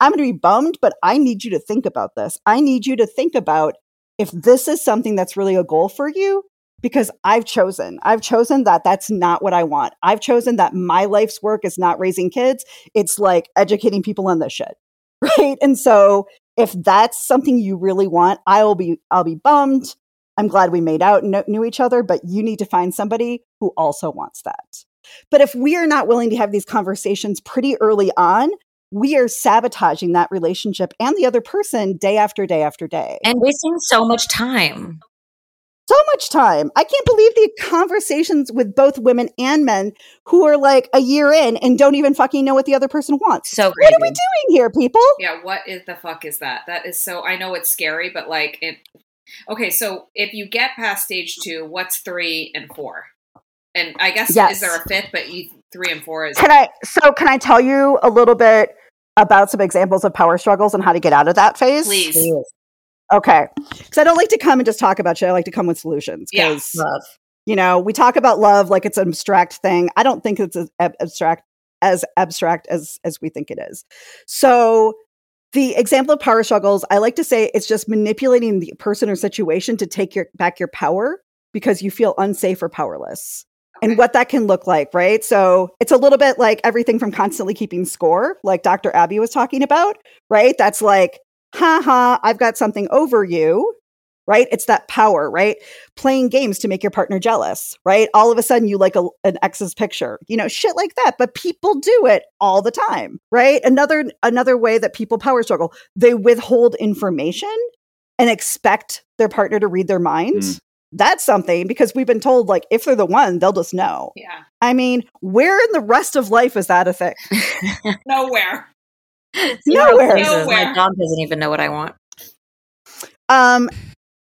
i'm going to be bummed but i need you to think about this. I need you to think about if this is something that's really a goal for you because i've chosen. I've chosen that that's not what i want. I've chosen that my life's work is not raising kids. It's like educating people on this shit. Right? And so if that's something you really want i'll be i'll be bummed. I'm glad we made out and knew each other but you need to find somebody who also wants that. But if we are not willing to have these conversations pretty early on we are sabotaging that relationship and the other person day after day after day. And wasting so much time. So much time. I can't believe the conversations with both women and men who are like a year in and don't even fucking know what the other person wants. So What are we doing here, people? Yeah, what is the fuck is that? That is so I know it's scary, but like it Okay, so if you get past stage 2, what's 3 and 4? And I guess Yes. is there a fifth, but you, 3 and 4 is Can I so can I tell you a little bit about some examples of power struggles and how to get out of that phase? please. Okay. Cuz I don't like to come and just talk about shit. I like to come with solutions Yeah. cuz Love. you know, we talk about love like it's an abstract thing. I don't think it's as ab- abstract as abstract as as we think it is. So the example of power struggles, I like to say it's just manipulating the person or situation to take your back your power because you feel unsafe or powerless. Okay. And what that can look like, right? So it's a little bit like everything from constantly keeping score, like Dr. Abby was talking about, right? That's like, ha ha, I've got something over you, right? It's that power, right? Playing games to make your partner jealous, right? All of a sudden you like a, an ex's picture, you know, shit like that. But people do it all the time, right? Another another way that people power struggle, they withhold information and expect their partner to read their minds. Mm. That's something because we've been told like if they're the one, they'll just know. Yeah. I mean, where in the rest of life is that a thing? Nowhere. Nowhere. Nowhere. My dog doesn't even know what I want. Um,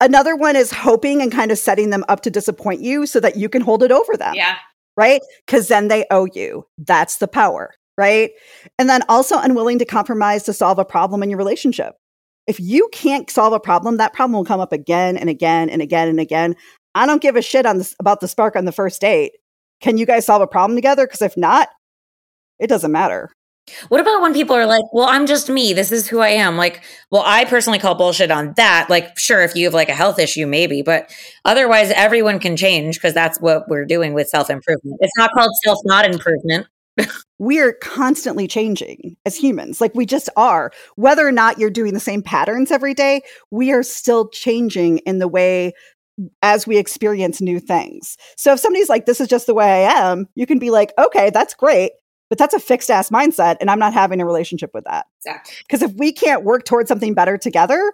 another one is hoping and kind of setting them up to disappoint you so that you can hold it over them. Yeah. right? Because then they owe you. That's the power, right? And then also unwilling to compromise to solve a problem in your relationship. If you can't solve a problem, that problem will come up again and again and again and again. I don't give a shit on this about the spark on the first date. Can you guys solve a problem together? Because if not, it doesn't matter. What about when people are like, well, I'm just me. This is who I am. Like, well, I personally call bullshit on that. Like, sure, if you have like a health issue, maybe, but otherwise, everyone can change because that's what we're doing with self improvement. It's not called self not improvement. we're constantly changing as humans. Like we just are. Whether or not you're doing the same patterns every day, we are still changing in the way as we experience new things. So if somebody's like, this is just the way I am, you can be like, okay, that's great. But that's a fixed ass mindset, and I'm not having a relationship with that. Exactly. Because if we can't work towards something better together,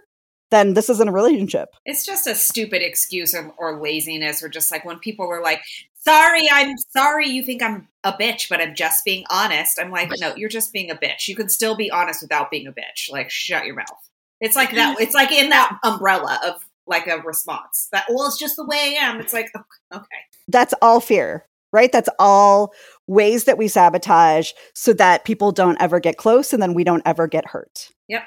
then this isn't a relationship. It's just a stupid excuse or, or laziness, or just like when people were like, sorry, I'm sorry you think I'm a bitch, but I'm just being honest. I'm like, no, you're just being a bitch. You can still be honest without being a bitch. Like, shut your mouth. It's like that. It's like in that umbrella of like a response that, well, it's just the way I am. It's like, okay. That's all fear, right? That's all ways that we sabotage so that people don't ever get close and then we don't ever get hurt. Yep.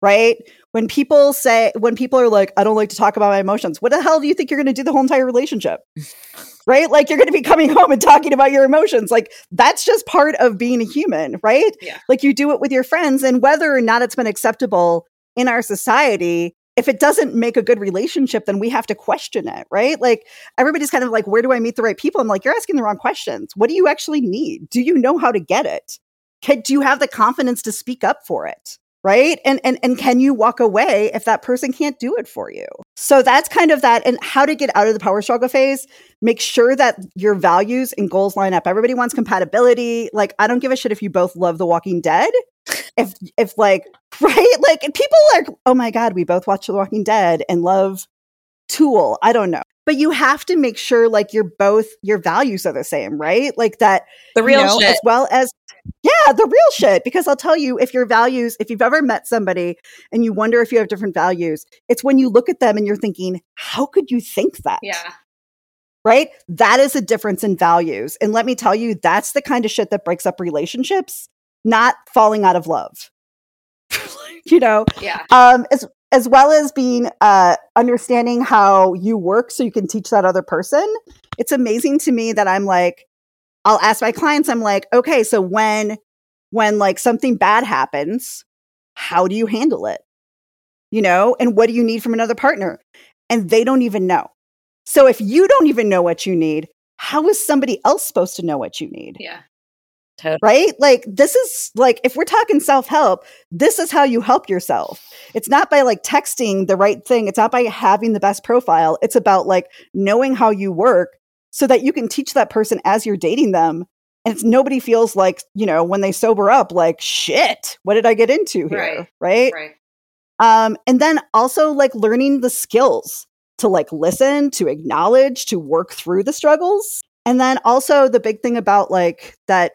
Right? When people say, when people are like, I don't like to talk about my emotions, what the hell do you think you're going to do the whole entire relationship? right? Like you're going to be coming home and talking about your emotions. Like that's just part of being a human, right? Yeah. Like you do it with your friends, and whether or not it's been acceptable in our society, if it doesn't make a good relationship, then we have to question it, right? Like everybody's kind of like, where do I meet the right people? I'm like, you're asking the wrong questions. What do you actually need? Do you know how to get it? Can, do you have the confidence to speak up for it? Right. And, and, and can you walk away if that person can't do it for you? So that's kind of that. And how to get out of the power struggle phase. Make sure that your values and goals line up. Everybody wants compatibility. Like, I don't give a shit if you both love The Walking Dead if if like right? Like people are oh my god we both watch the walking dead and love tool. I don't know. But you have to make sure like you're both your values are the same right? Like that the real you know, shit. as well as yeah the real shit. Because i'll tell you if your values if you've ever met somebody and you wonder if you have different values it's when you look at them and you're thinking how could you think that? Yeah. right? That is a difference in values. And let me tell you that's the kind of shit that breaks up relationships not falling out of love. You know? Yeah. um as as well as being uh understanding how you work so you can teach that other person it's amazing to me that i'm like i'll ask my clients i'm like okay so when when like something bad happens how do you handle it? You know? And what do you need from another partner? And they don't even know. So if you don't even know what you need how is somebody else supposed to know what you need? Yeah. Totally. right? Like this is like if we're talking self-help, this is how you help yourself. It's not by like texting the right thing. It's not by having the best profile. It's about like knowing how you work so that you can teach that person as you're dating them. And nobody feels like, you know, when they sober up, like, shit, what did I get into here? Right. Right. Um, and then also like learning the skills to like listen, to acknowledge, to work through the struggles. And then also the big thing about like that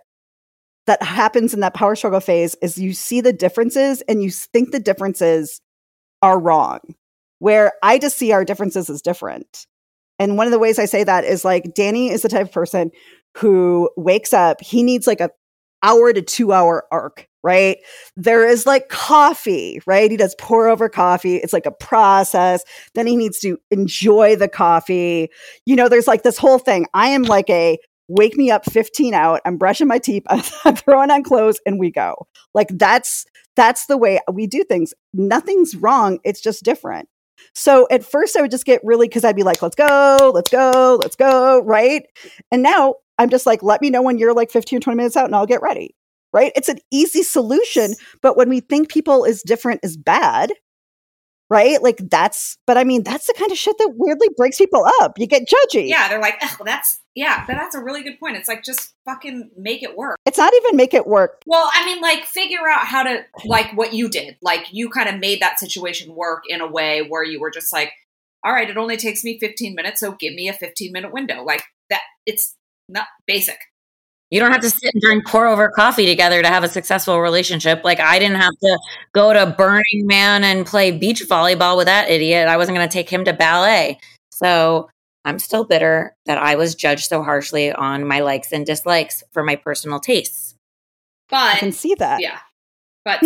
that happens in that power struggle phase is you see the differences and you think the differences are wrong. Where I just see our differences as different. And one of the ways I say that is like Danny is the type of person who wakes up, he needs like a hour to 2 hour arc right? There is like coffee, right? He does pour over coffee. It's like a process. Then he needs to enjoy the coffee. You know, there's like this whole thing. I am like a wake me up 15 out. I'm brushing my teeth, I'm throwing on clothes, and we go. Like that's that's the way we do things. Nothing's wrong. It's just different. So at first I would just get really because I'd be like, let's go, let's go, let's go, right? And now I'm just like, let me know when you're like 15 or 20 minutes out and I'll get ready right? It's an easy solution. But when we think people is different is bad, right? Like that's, but I mean, that's the kind of shit that weirdly breaks people up. You get judgy. Yeah. They're like, oh, that's, yeah, but that's a really good point. It's like, just fucking make it work. It's not even make it work. Well, I mean, like, figure out how to, like, what you did. Like, you kind of made that situation work in a way where you were just like, all right, it only takes me 15 minutes, so give me a 15 minute window. Like, that, it's not basic. You don't have to sit and drink pour over coffee together to have a successful relationship. Like I didn't have to go to Burning Man and play beach volleyball with that idiot. I wasn't going to take him to ballet. So I'm still bitter that I was judged so harshly on my likes and dislikes for my personal tastes. But I can see that. yeah, but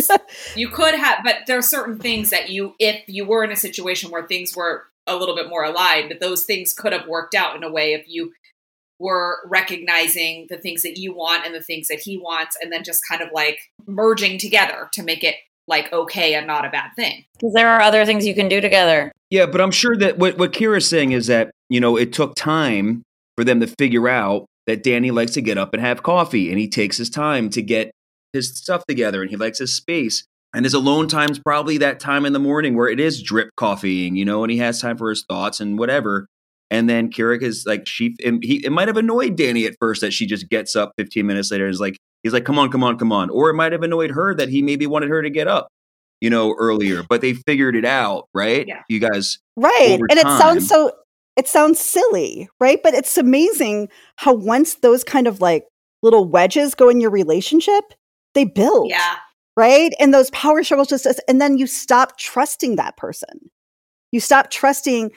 you could have. But there are certain things that you, if you were in a situation where things were a little bit more aligned, those things could have worked out in a way if you we're recognizing the things that you want and the things that he wants and then just kind of like merging together to make it like okay and not a bad thing. Because there are other things you can do together. Yeah, but I'm sure that what, what Kira's saying is that, you know, it took time for them to figure out that Danny likes to get up and have coffee and he takes his time to get his stuff together and he likes his space. And his alone time's probably that time in the morning where it is drip coffeeing, you know, and he has time for his thoughts and whatever. And then Kira is like, she, he, it might have annoyed Danny at first that she just gets up 15 minutes later and is like, he's like, come on, come on, come on. Or it might have annoyed her that he maybe wanted her to get up, you know, earlier, but they figured it out, right? Yeah. You guys, Right. over And it sounds so it sounds silly, right? But it's amazing how once those kind of like little wedges go in your relationship, they build. Yeah. Right. And those power struggles just and then you stop trusting that person. You stop trusting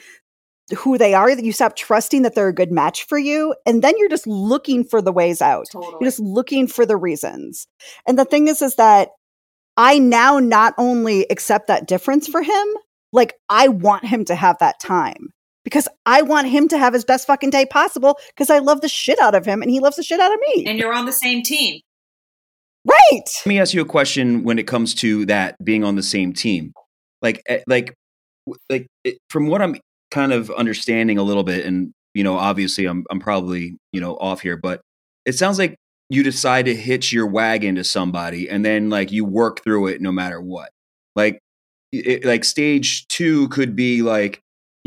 who they are, that you stop trusting that they're a good match for you. And then you're just looking for the ways out. Totally. You're just looking for the reasons. And the thing is, is that I now not only accept that difference for him, like I want him to have that time because I want him to have his best fucking day possible because I love the shit out of him and he loves the shit out of me. and you're on the same team. right. let me ask you a question when it comes to that being on the same team. Like, eh, like, like it, from what I'm kind of understanding a little bit, and you know, obviously, I'm I'm probably you know off here, but it sounds like you decide to hitch your wagon to somebody, and then like you work through it no matter what. Like, it, like stage two could be like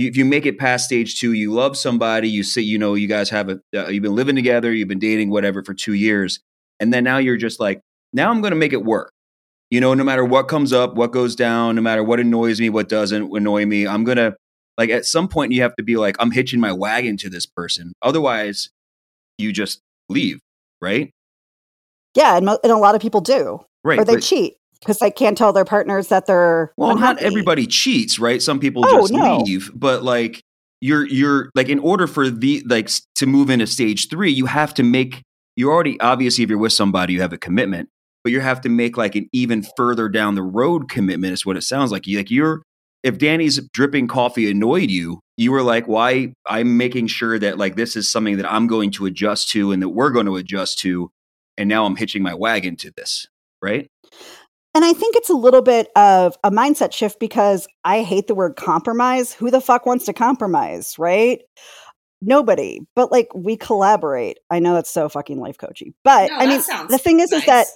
if you make it past stage two, you love somebody, you say you know you guys have a uh, you've been living together, you've been dating whatever for two years, and then now you're just like now I'm going to make it work. You know, no matter what comes up, what goes down, no matter what annoys me, what doesn't annoy me, I'm going to like at some point you have to be like I'm hitching my wagon to this person. Otherwise, you just leave, right? Yeah. And, mo- and a lot of people do, Right. or they but- cheat because they can't tell their partners that they're well, not everybody cheats, right? Some people Oh, just no. leave, but like you're you're like in order for the like to move into stage 3, you have to make you already obviously if you're with somebody you have a commitment, but you have to make like an even further down the road commitment is what it sounds like. You like you're if Danny's dripping coffee annoyed you, you were like, "Why? I'm making sure that like this is something that I'm going to adjust to, and that we're going to adjust to, and now I'm hitching my wagon to this, right?" And I think it's a little bit of a mindset shift because I hate the word compromise. Who the fuck wants to compromise, right? Nobody. But like we collaborate. I know that's so fucking life coachy. But No, I mean, the thing is, is that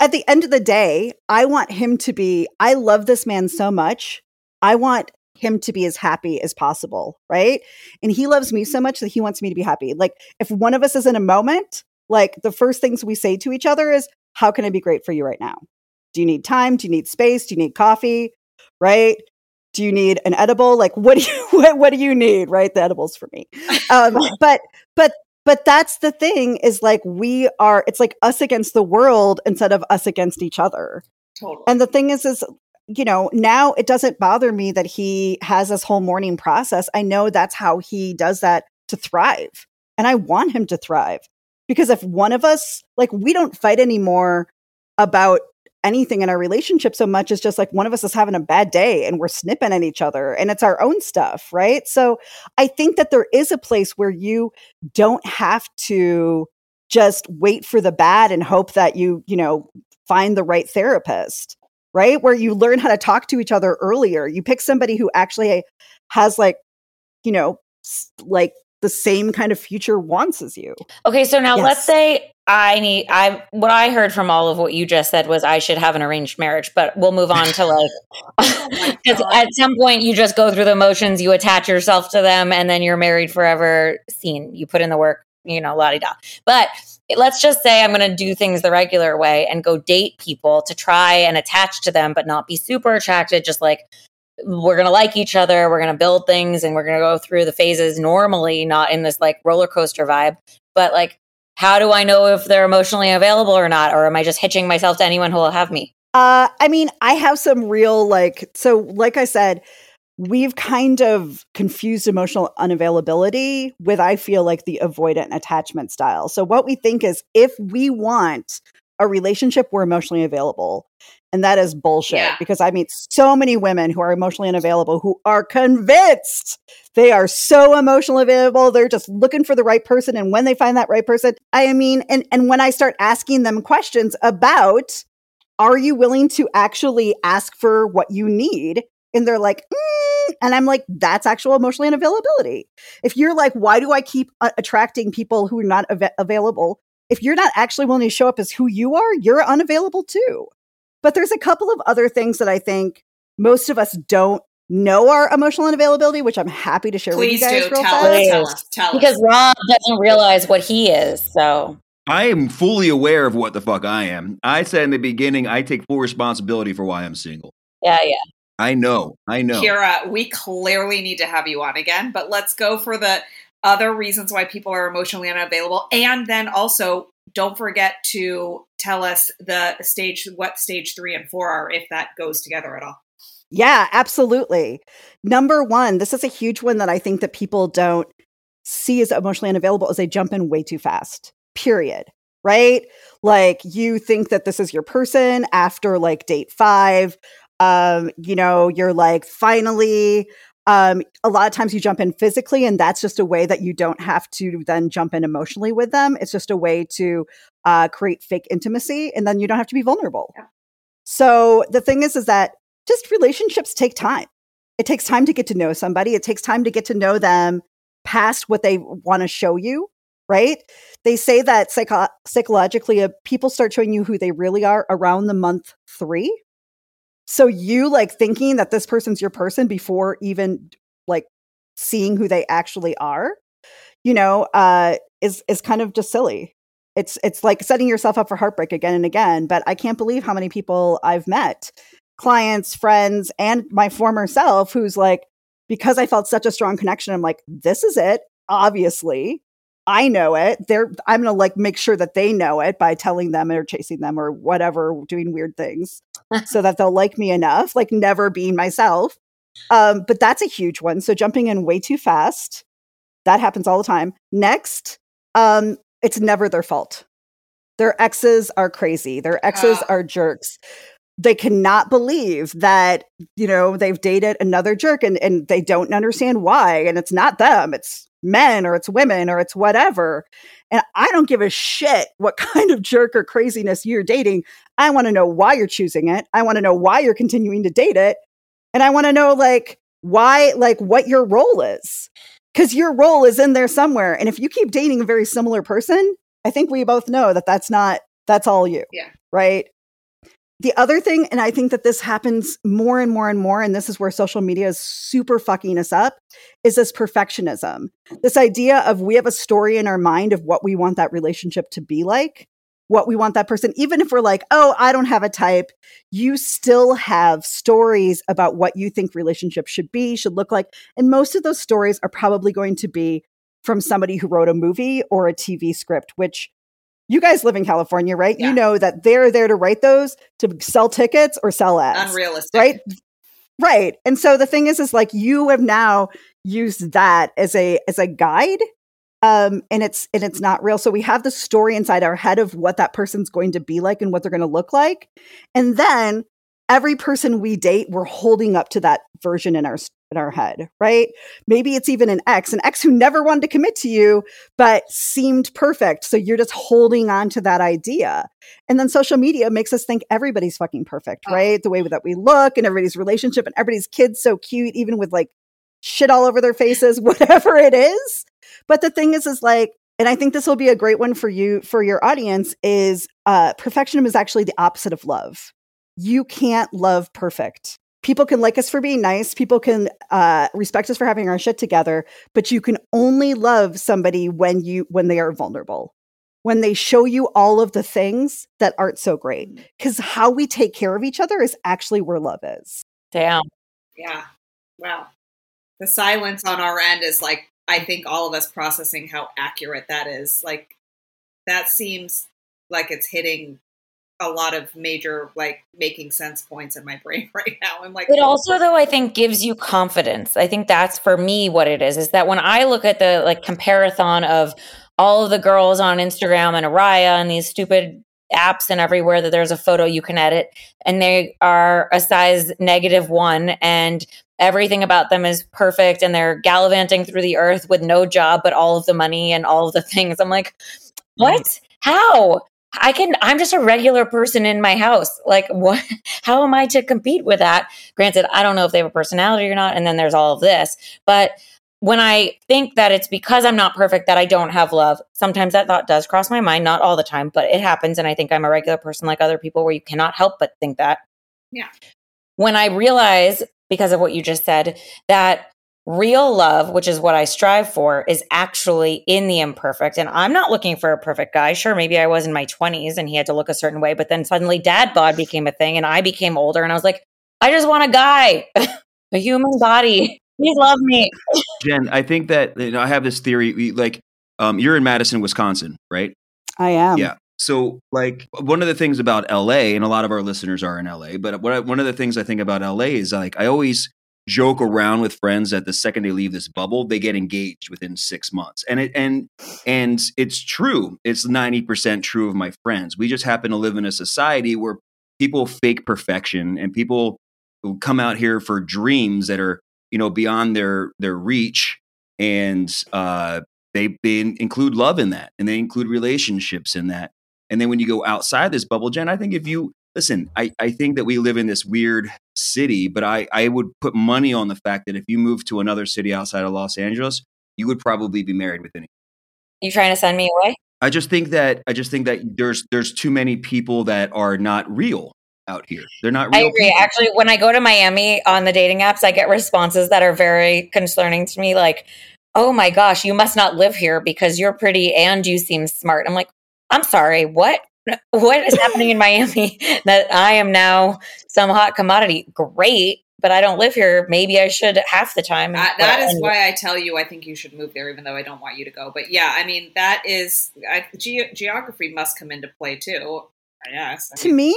at the end of the day, I want him to be, I love this man so much. I want him to be as happy as possible, right? And he loves me so much that he wants me to be happy. Like if one of us is in a moment, like the first things we say to each other is, How can I be great for you right now? Do you need time? Do you need space? Do you need coffee? Right? Do you need an edible? Like what do you what, what do you need? Right? The edibles for me. Um, but but but that's the thing is like we are it's like us against the world instead of us against each other. Totally. And the thing is, is you know, now it doesn't bother me that he has this whole morning process. I know that's how he does that to thrive. And I want him to thrive. Because if one of us, like, we don't fight anymore about anything in our relationship so much as just like one of us is having a bad day and we're snipping at each other and it's our own stuff, right? So I think that there is a place where you don't have to just wait for the bad and hope that you, you know, find the right therapist, right? Where you learn how to talk to each other earlier. You pick somebody who actually has like, you know, like the same kind of future wants as you. Okay, so now Yes. let's say I need I what I heard from all of what you just said was I should have an arranged marriage, but we'll move on to like God. at some point you just go through the motions, you attach yourself to them, and then you're married forever. Scene. You put in the work, you know, la di da. But let's just say I'm going to do things the regular way and go date people to try and attach to them, but not be super attracted. Just like we're going to like each other, we're going to build things, and we're going to go through the phases normally, not in this like roller coaster vibe. But like, how do I know if they're emotionally available or not? Or am I just hitching myself to anyone who will have me? Uh, I mean, I have some real like so like I said, we've kind of confused emotional unavailability with I feel like the avoidant attachment style. So what we think is if we want a relationship we're emotionally available. And that is bullshit Yeah. because I meet so many women who are emotionally unavailable who are convinced they are so emotionally available. They're just looking for the right person. And when they find that right person, I mean, and, and when I start asking them questions about, are you willing to actually ask for what you need? And they're like, "Mm," and I'm like, that's actual emotionally unavailability. If you're like, why do I keep uh, attracting people who are not av- available? If you're not actually willing to show up as who you are, you're unavailable too. But there's a couple of other things that I think most of us don't know our emotional unavailability, which I'm happy to share Please with you guys do real tell fast. us. Tell us. Tell Because us. Rob doesn't realize what he is. So I am fully aware of what the fuck I am. I said in the beginning, I take full responsibility for why I'm single. yeah, yeah. I know. I know. Kira, we clearly need to have you on again, but let's go for the other reasons why people are emotionally unavailable. And then also, don't forget to tell us the stage, what stage three and four are, if that goes together at all. Yeah, absolutely. Number one, this is a huge one that I think that people don't see as emotionally unavailable is they jump in way too fast. Period. Right? Like you think that this is your person after like date five. Um, you know, you're like, finally, um, a lot of times you jump in physically, and that's just a way that you don't have to then jump in emotionally with them. It's just a way to uh, create fake intimacy, and then you don't have to be vulnerable. Yeah. So the thing is, is that just relationships take time. It takes time to get to know somebody. It takes time to get to know them past what they want to show you, right? They say that psycho- psychologically, uh, people start showing you who they really are around the month three. So you like thinking that this person's your person before even like seeing who they actually are, you know, uh, is is kind of just silly. It's it's like setting yourself up for heartbreak again and again. But I can't believe how many people I've met, clients, friends, and my former self, who's like, because I felt such a strong connection, I'm like, this is it. Obviously, I know it. They're I'm gonna like make sure that they know it by telling them or chasing them or whatever, doing weird things so that they'll like me enough, like never being myself. Um, but that's a huge one. So jumping in way too fast, that happens all the time. Next, um, it's never their fault. Their exes are crazy. Their exes Ah. are jerks. They cannot believe that, you know, they've dated another jerk and, and they don't understand why. And it's not them, it's men or it's women or it's whatever. And I don't give a shit what kind of jerk or craziness you're dating. I want to know why you're choosing it. I want to know why you're continuing to date it. And I want to know like why like what your role is. Cuz your role is in there somewhere. And if you keep dating a very similar person, I think we both know that that's not that's all you. Yeah. Right? The other thing and I think that this happens more and more and more and this is where social media is super fucking us up is this perfectionism. This idea of we have a story in our mind of what we want that relationship to be like what we want that person, even if we're like, oh, I don't have a type, you still have stories about what you think relationships should be, should look like. And most of those stories are probably going to be from somebody who wrote a movie or a TV script, which you guys live in California, right? Yeah. You know that they're there to write those to sell tickets or sell ads Unrealistic. right right and so the thing is is like you have now used that as a as a guide um and it's and it's not real so we have the story inside our head of what that person's going to be like and what they're going to look like and then every person we date we're holding up to that version in our in our head right maybe it's even an ex an ex who never wanted to commit to you but seemed perfect so you're just holding on to that idea and then social media makes us think everybody's fucking perfect, Oh. right? The way that we look and everybody's relationship and everybody's kids so cute, even with like shit all over their faces, whatever it is. But the thing is, is like, and I think this will be a great one for you, for your audience, is uh, perfectionism is actually the opposite of love. You can't love perfect. People can like us for being nice. People can uh, respect us for having our shit together, but you can only love somebody when you when they are vulnerable when they show you all of the things that aren't so great. Because how we take care of each other is actually where love is. Damn. Yeah. Wow. The silence on our end is like, I think all of us processing how accurate that is. Like, that seems like it's hitting a lot of major, like, making sense points in my brain right now. I'm like, It also, though, I think gives you confidence. I think that's for me what it is. Is that when I look at the like comparathon of all of the girls on Instagram and Raya and these stupid apps and everywhere that there's a photo you can edit, and they are a size negative one, and everything about them is perfect, and they're gallivanting through the earth with no job but all of the money and all of the things. I'm like, mm-hmm. what? How? I can I'm just a regular person in my house. Like what how am I to compete with that? Granted, I don't know if they have a personality or not and then there's all of this. But when I think that it's because I'm not perfect that I don't have love, sometimes that thought does cross my mind, not all the time, but it happens and I think I'm a regular person like other people where you cannot help but think that. Yeah. When I realize because of what you just said that real love, which is what I strive for, is actually in the imperfect. And I'm not looking for a perfect guy. Sure, maybe I was in my 20s and he had to look a certain way, but then suddenly dad bod became a thing and I became older and I was like, I just want a guy, a human body. Please love me. Jen, I think that you know, I have this theory. Like, um, you're in Madison, Wisconsin, right? I am. Yeah. So, like, one of the things about LA, and a lot of our listeners are in LA, but what I, one of the things I think about LA is like, I always joke around with friends that the second they leave this bubble, they get engaged within six months. And it and and it's true. It's 90% true of my friends. We just happen to live in a society where people fake perfection and people who come out here for dreams that are, you know, beyond their their reach. And uh they they include love in that and they include relationships in that. And then when you go outside this bubble, Jen, I think if you listen, I, I think that we live in this weird city, but I, I would put money on the fact that if you move to another city outside of Los Angeles, you would probably be married within. You trying to send me away? I just think that I just think that there's there's too many people that are not real out here. They're not real. I agree. people. Actually, when I go to Miami on the dating apps, I get responses that are very concerning to me, like, "Oh my gosh, you must not live here because you're pretty and you seem smart." I'm like, "I'm sorry, what? What is happening in Miami that I am now some hot commodity? Great, but I don't live here. Maybe I should half the time. Uh, that is why I tell you I think you should move there, even though I don't want you to go. But yeah, I mean that is I, ge- geography must come into play too. I guess. I To me,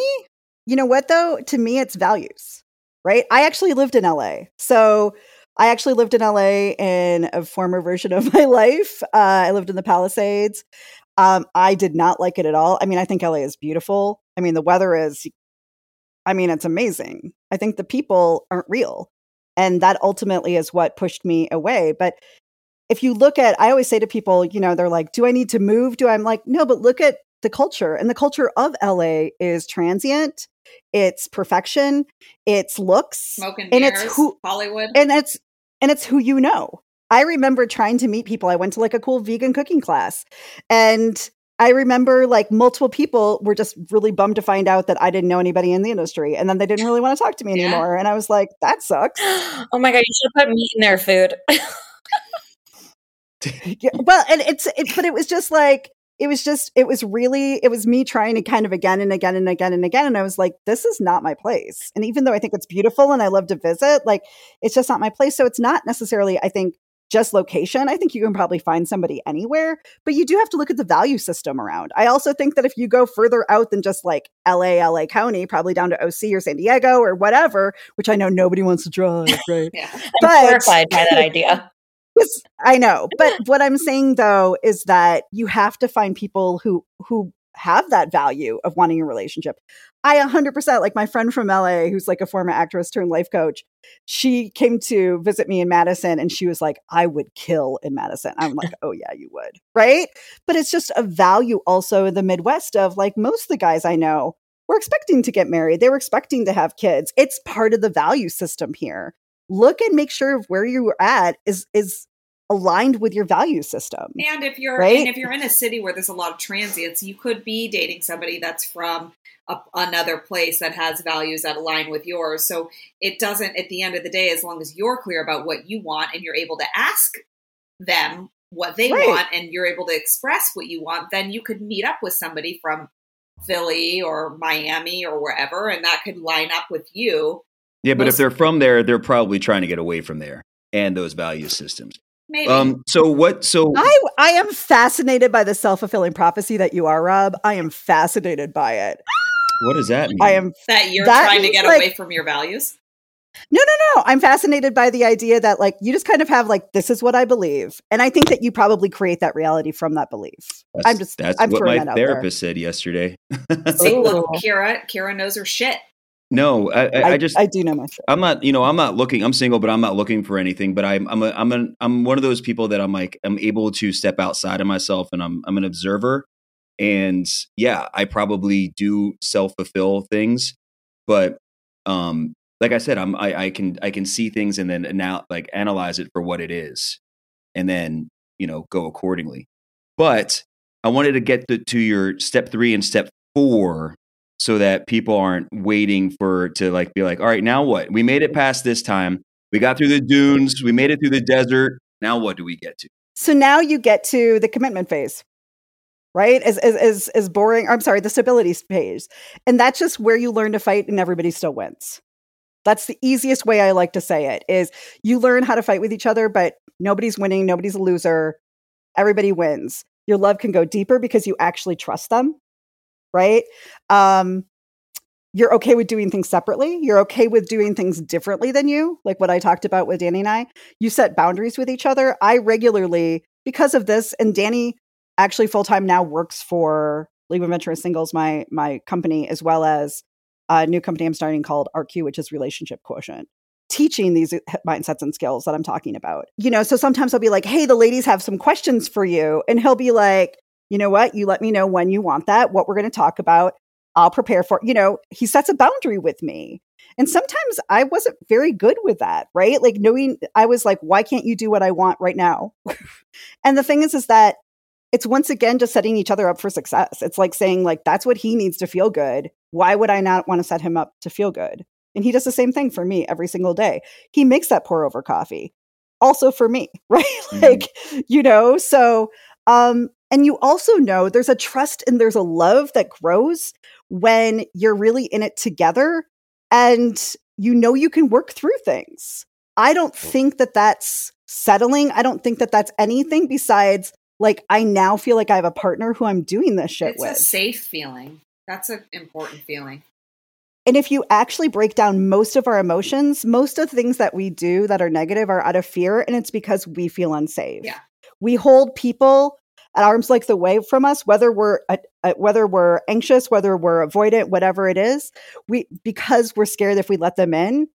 you know what though? To me, it's values, right? I actually lived in LA. So I actually lived in LA in a former version of my life. Uh, I lived in the Palisades. Um, I did not like it at all. I mean, I think LA is beautiful. I mean, the weather is, I mean, it's amazing. I think the people aren't real. And that ultimately is what pushed me away. But if you look at, I always say to people, you know, they're like, do I need to move? Do I'm like, no, but look at the culture. And the culture of LA is transient, it's perfection, it's looks, smoke and and it's who- Hollywood. and it's and it's who you know. I remember trying to meet people. I went to like a cool vegan cooking class. And I remember like multiple people were just really bummed to find out that I didn't know anybody in the industry. And then they didn't really want to talk to me Yeah. anymore. And I was like, that sucks. oh my god, you should have put meat in their food. Yeah, well, and it's it, but it was just like it was just it was really it was me trying to kind of again and again and again and again and I was like this is not my place. And even though I think it's beautiful and I love to visit, like it's just not my place. So it's not necessarily I think just location. I think you can probably find somebody anywhere, but you do have to look at the value system around. I also think that if you go further out than just like LA, LA County, probably down to OC or San Diego or whatever, which I know nobody wants to drive, right? yeah. I'm But- horrified by that idea. I know. But what I'm saying though is that you have to find people who who have that value of wanting a relationship. I 100% like my friend from LA who's like a former actress turned life coach. She came to visit me in Madison and she was like I would kill in Madison. I'm like, "Oh yeah, you would." Right? But it's just a value also in the Midwest of like most of the guys I know were expecting to get married. They were expecting to have kids. It's part of the value system here look and make sure where you're at is is aligned with your value system. And if you're Right? and if you're in a city where there's a lot of transients, you could be dating somebody that's from a, another place that has values that align with yours. So it doesn't. At the end of the day, as long as you're clear about what you want and you're able to ask them what they Right. want and you're able to express what you want, then you could meet up with somebody from Philly or Miami or wherever, and that could line up with you. Yeah, but if they're from there, they're probably trying to get away from there and those value systems. Maybe. Um, so what? So I I am fascinated by the self-fulfilling prophecy that you are, Rob. I am fascinated by it. what does that mean? I am that you're that trying to get like- away from your values. No, no, no. I'm fascinated by the idea that like you just kind of have like this is what I believe, and I think that you probably create that reality from that belief. That's, I'm just that's I'm what my that out there. therapist said yesterday. See, look, Ooh. Kira, Kira knows her shit. No, I, I, I just I do know my shit. I'm not, you know, I'm not looking. I'm single, but I'm not looking for anything. But I'm, I'm, a, I'm, an, I'm one of those people that I'm like, I'm able to step outside of myself, and I'm, I'm an observer. And yeah, I probably do self fulfill things, but, um, like I said, I'm, I, I can, I can see things and then now like analyze it for what it is, and then you know go accordingly. But I wanted to get to, to your step three and step four so that people aren't waiting for to like be like, all right, now what? We made it past this time. We got through the dunes. We made it through the desert. Now what do we get to? So now you get to the commitment phase, right? As as as, as boring. I'm sorry, the stability phase, and that's just where you learn to fight, and everybody still wins. That's the easiest way I like to say it. Is you learn how to fight with each other, but nobody's winning, nobody's a loser. Everybody wins. Your love can go deeper because you actually trust them, right? Um, you're okay with doing things separately. You're okay with doing things differently than you, like what I talked about with Danny and I. You set boundaries with each other. I regularly, because of this, and Danny actually full time now works for League of Adventurous Singles, my my company, as well as a new company I'm starting called RQ, which is Relationship Quotient, teaching these mindsets and skills that I'm talking about. You know, so sometimes I'll be like, "Hey, the ladies have some questions for you," and he'll be like, "You know what? You let me know when you want that, what we're going to talk about." I'll prepare for, you know, he sets a boundary with me. And sometimes I wasn't very good with that, right? Like knowing I was like, why can't you do what I want right now? and the thing is, is that it's once again just setting each other up for success. It's like saying, like, that's what he needs to feel good. Why would I not want to set him up to feel good? And he does the same thing for me every single day. He makes that pour over coffee also for me, right? Mhm. like, you know, so um and you also know there's a trust and there's a love that grows when you're really in it together and you know you can work through things. I don't oh. think that that's settling. I don't think that that's anything besides like I now feel like I have a partner who I'm doing this shit It's with. a safe feeling. That's an important feeling. And if you actually break down most of our emotions, most of the things that we do that are negative are out of fear, and it's because we feel unsafe. Yeah. We hold people at arm's length away from us, whether we're uh, uh, whether we're anxious, whether we're avoidant, whatever it is. We because we're scared if we let them in,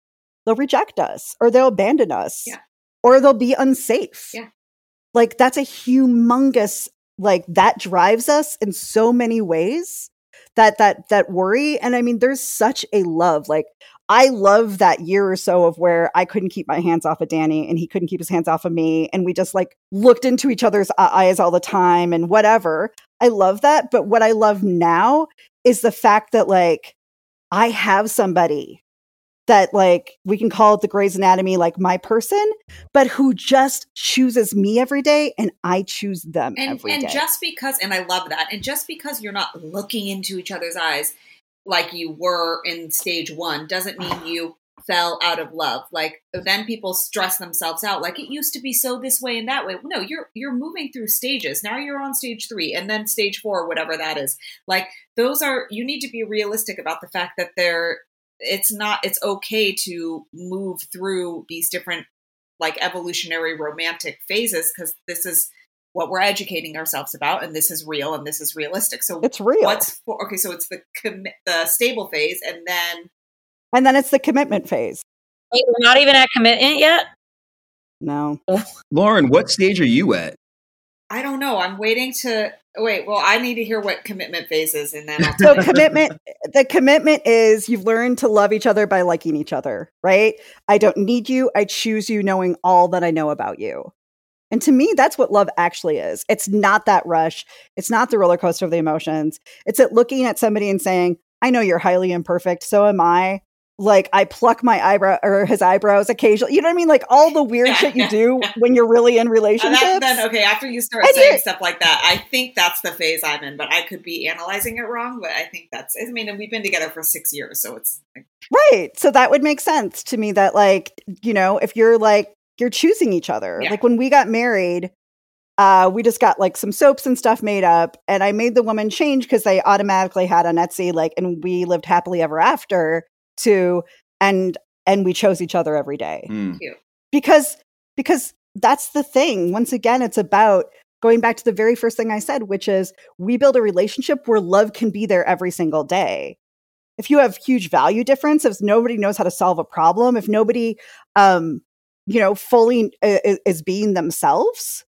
they'll reject us or they'll abandon us, Yeah. or they'll be unsafe. Yeah. Like that's a humongous like that drives us in so many ways that that that worry and i mean there's such a love like i love that year or so of where i couldn't keep my hands off of danny and he couldn't keep his hands off of me and we just like looked into each other's eyes all the time and whatever i love that but what i love now is the fact that like i have somebody that like we can call it the Grey's Anatomy, like my person, but who just chooses me every day and I choose them And every and day. just because and I love that. And just because you're not looking into each other's eyes like you were in stage 1 doesn't mean you fell out of love. Like then people stress themselves out like it used to be so this way and that way. No, you're you're moving through stages. Now you're on stage 3 and then stage 4 whatever that is. Like those are you need to be realistic about the fact that they're it's not it's okay to move through these different like evolutionary romantic phases because this is what we're educating ourselves about and this is real and this is realistic so it's real. what's for, okay so it's the commi- the stable phase and then and then it's the commitment phase. Wait, we're not even at commitment yet. No. Lauren, what stage are you at? i don't know i'm waiting to oh, wait well i need to hear what commitment phase is and then I'll So tell you. commitment the commitment is you've learned to love each other by liking each other, right? I don't need you, I choose you knowing all that I know about you. And to me, that's what love actually is. It's not that rush. It's not the roller coaster of the emotions. It's at looking at somebody and saying, I know you're highly imperfect. So am I. Like I pluck my eyebrow or his eyebrows occasionally. You know what I mean? Like all the weird shit you do when you're really in oh, And relationships. that, then okay after you start And saying stuff like that i think that's the phase i'm in but i could be analyzing it wrong but i think that's i mean and we've been together for six years so it's like, Right. So that would make sense to me that like, you know, if you're like you're choosing each other. Yeah. Like when we got married, uh we just got like some soaps and stuff made up and I made the woman change cuz they automatically had on Etsy like and we lived happily ever after to and and we chose each other every day Mm. because because that's the thing once again it's about going back to the very first thing i said which is we build a relationship where love can be there every single day if you have huge value difference if nobody knows how to solve a problem if nobody um you know fully uh, i- i- being themselves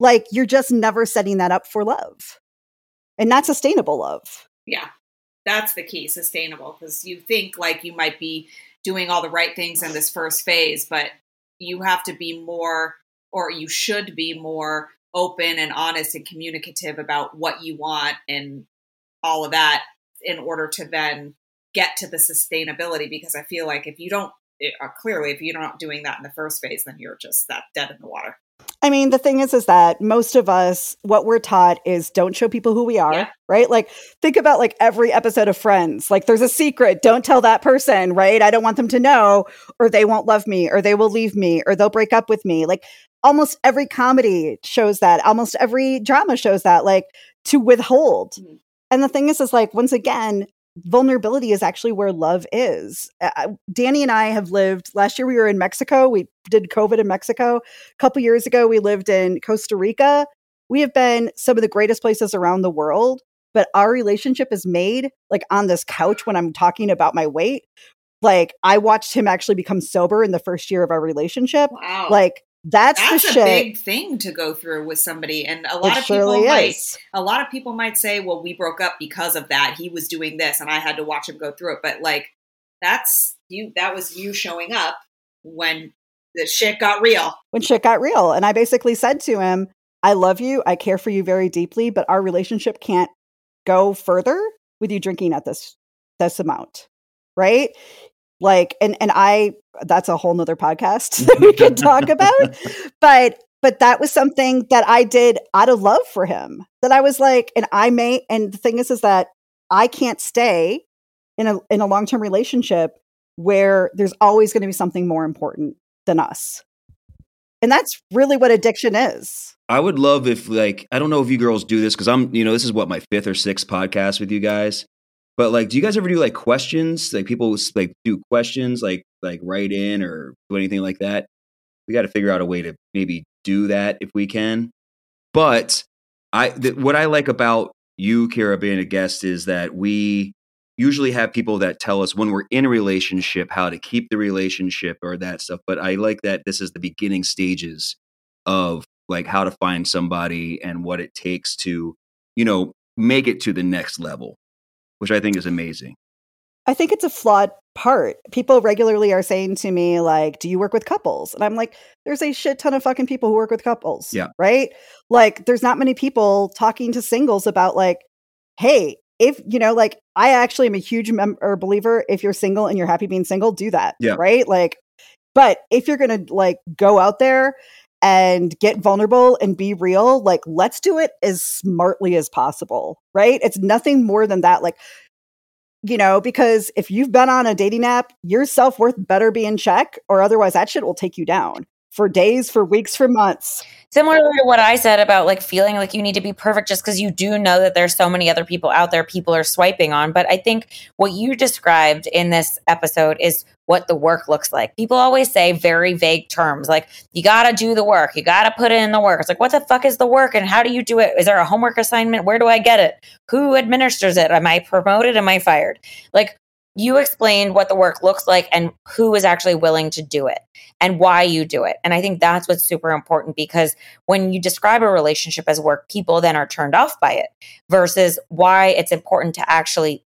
like you're just never setting that up for love and not sustainable love Yeah, that's the key sustainable because you think like you might be doing all the right things in this first phase, but you have to be more, or you should be more open and honest and communicative about what you want and all of that in order to then get to the sustainability. Because I feel like if you don't, it, uh, clearly, if you're not doing that in the first phase, then you're just that dead in the water. I mean, the thing is, is that most of us, what we're taught is don't show people who we are, Yeah. right? Like, think about like every episode of Friends. Like, there's a secret. Don't tell that person, right? I don't want them to know, or they won't love me, or they will leave me, or they'll break up with me. Like, almost every comedy shows that. Almost every drama shows that, like, to withhold. Mhm. And the thing is, is like, once again, vulnerability is actually where love is. Uh, Danny and I have lived, last year we were in Mexico. We did COVID in Mexico. A couple years ago, we lived in Costa Rica. We have been some of the greatest places around the world, but our relationship is made like on this couch when I'm talking about my weight. Like, I watched him actually become sober in the first year of our relationship. Wow. Like, that's, that's the a shit. big thing to go through with somebody. And a lot it of people might is. a lot of people might say, well, we broke up because of that. He was doing this and I had to watch him go through it. But like that's you that was you showing up when the shit got real. when shit got real. And I basically said to him, I love you. I care for you very deeply, but our relationship can't go further with you drinking at this this amount. Right? Like and and I that's a whole nother podcast that we could talk about. But but that was something that I did out of love for him. That I was like, and I may and the thing is is that I can't stay in a in a long-term relationship where there's always going to be something more important than us. And that's really what addiction is. I would love if like I don't know if you girls do this because I'm you know this is what my fifth or sixth podcast with you guys. But like, do you guys ever do like questions? Like people like do questions, like like write in or do anything like that. We got to figure out a way to maybe do that if we can. But I th- what I like about you, Kira, being a guest is that we usually have people that tell us when we're in a relationship how to keep the relationship or that stuff. But I like that this is the beginning stages of like how to find somebody and what it takes to, you know, make it to the next level, which I think is amazing. I think it's a flawed part. People regularly are saying to me, like, do you work with couples? And I'm like, there's a shit ton of fucking people who work with couples. Yeah. Right? Like, there's not many people talking to singles about, like, hey, if, you know, like, I actually am a huge mem- or believer if you're single and you're happy being single, do that. Yeah. Right? Like, but if you're going to, like, go out there and get vulnerable and be real, like, let's do it as smartly as possible. Right? It's nothing more than that. Like, you know, because if you've been on a dating app, your self worth better be in check, or otherwise that shit will take you down for days, for weeks, for months. Similar to what I said about like feeling like you need to be perfect just because you do know that there's so many other people out there people are swiping on. But I think what you described in this episode is what the work looks like. People always say very vague terms like, you got to do the work, you got to put in the work. It's like, what the fuck is the work and how do you do it? Is there a homework assignment? Where do I get it? Who administers it? Am I promoted? Am I fired? Like, you explained what the work looks like and who is actually willing to do it and why you do it. And I think that's what's super important because when you describe a relationship as work, people then are turned off by it versus why it's important to actually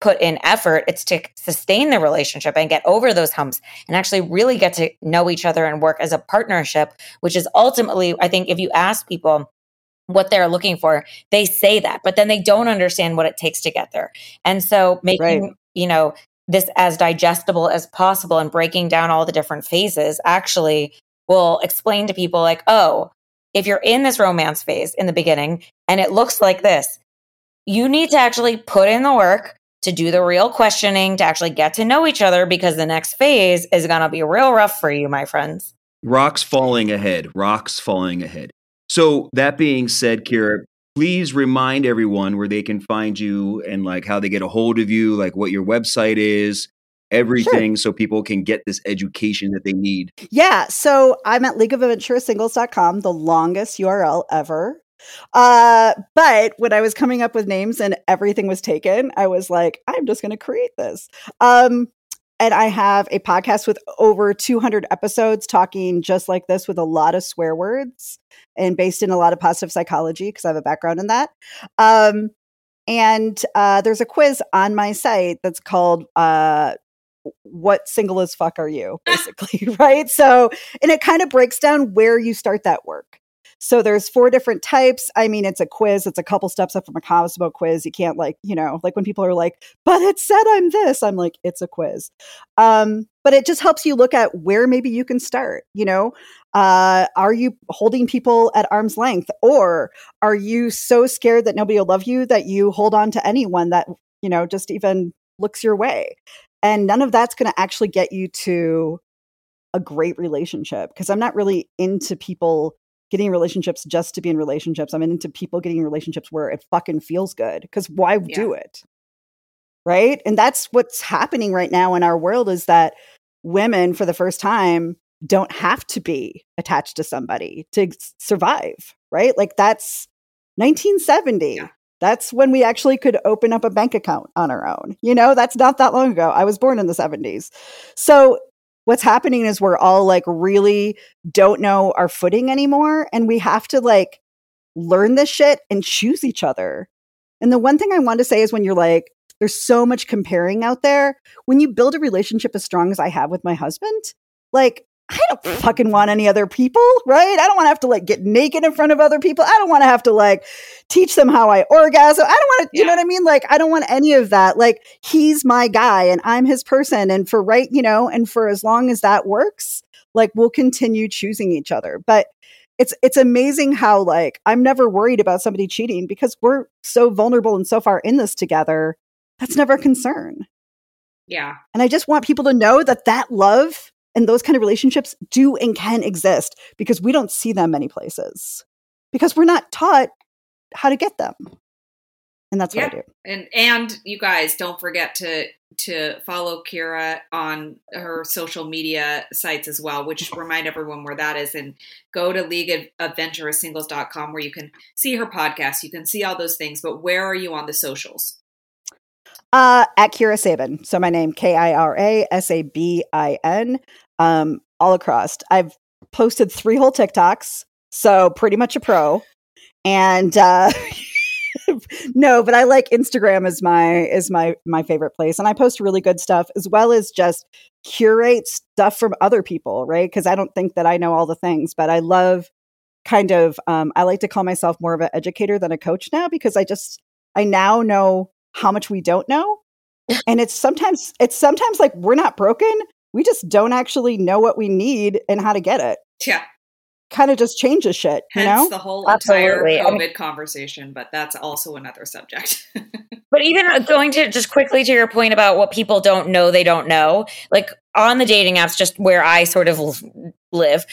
put in effort. It's to sustain the relationship and get over those humps and actually really get to know each other and work as a partnership, which is ultimately, I think, if you ask people, what they're looking for, they say that, but then they don't understand what it takes to get there. And so making, Right. you know, this as digestible as possible and breaking down all the different phases actually will explain to people like, oh, if you're in this romance phase in the beginning and it looks like this, you need to actually put in the work to do the real questioning, to actually get to know each other because the next phase is going to be real rough for you, my friends. Rocks falling ahead. Rocks falling ahead. So that being said, Kira, please remind everyone where they can find you and like how they get a hold of you, like what your website is, everything so people can get this education that they need. Yeah. So I'm at leagueofadventuroussingles.com, the longest URL ever. Uh, but when I was coming up with names and everything was taken, I was like, I'm just going to create this. Um, and I have a podcast with over 200 episodes talking just like this with a lot of swear words and based in a lot of positive psychology because I have a background in that. Um, and uh, there's a quiz on my site that's called uh, what single as fuck are you basically right so and it kind of breaks down where you start that work so there's four different types. I mean, it's a quiz. It's a couple steps up from a Cosmo quiz. You can't like, you know, like when people are like, but it said I'm this. I'm like, it's a quiz. Um, but it just helps you look at where maybe you can start. You know, uh, are you holding people at arm's length, or are you so scared that nobody will love you that you hold on to anyone that you know just even looks your way? And none of that's going to actually get you to a great relationship because I'm not really into people getting relationships just to be in relationships. I'm into people getting relationships where it fucking feels good. Because why yeah. do it? Right. And that's what's happening right now in our world is that women, for the first time, don't have to be attached to somebody to survive. Right. Like that's 1970. Yeah. That's when we actually could open up a bank account on our own. You know, that's not that long ago. I was born in the 70s. So what's happening is we're all like really don't know our footing anymore and we have to like learn this shit and choose each other. And the one thing I want to say is when you're like there's so much comparing out there, when you build a relationship as strong as I have with my husband, like I don't fucking want any other people, right? I don't want to have to like get naked in front of other people. I don't want to have to like teach them how I orgasm. I don't want to, yeah. you know what I mean? Like, I don't want any of that. Like, he's my guy and I'm his person. And for right, you know, and for as long as that works, like we'll continue choosing each other. But it's it's amazing how like I'm never worried about somebody cheating because we're so vulnerable and so far in this together. That's never a concern. Yeah. And I just want people to know that that love and those kind of relationships do and can exist because we don't see them many places because we're not taught how to get them. And that's yeah. what I do. And and you guys don't forget to to follow Kira on her social media sites as well, which remind everyone where that is and go to League of Adventurous Singles.com where you can see her podcast, you can see all those things, but where are you on the socials? Uh, at Kira Sabin. So my name, K I R A S A B I N um, all across. I've posted three whole TikToks, so pretty much a pro. And uh, no, but I like Instagram is my is my my favorite place, and I post really good stuff as well as just curate stuff from other people, right? Because I don't think that I know all the things, but I love kind of um, I like to call myself more of an educator than a coach now because I just I now know how much we don't know and it's sometimes it's sometimes like we're not broken we just don't actually know what we need and how to get it. Yeah. Kind of just changes shit, Hence you know? the whole Absolutely. entire COVID I mean, conversation, but that's also another subject. but even uh, going to just quickly to your point about what people don't know, they don't know, like on the dating apps, just where I sort of live,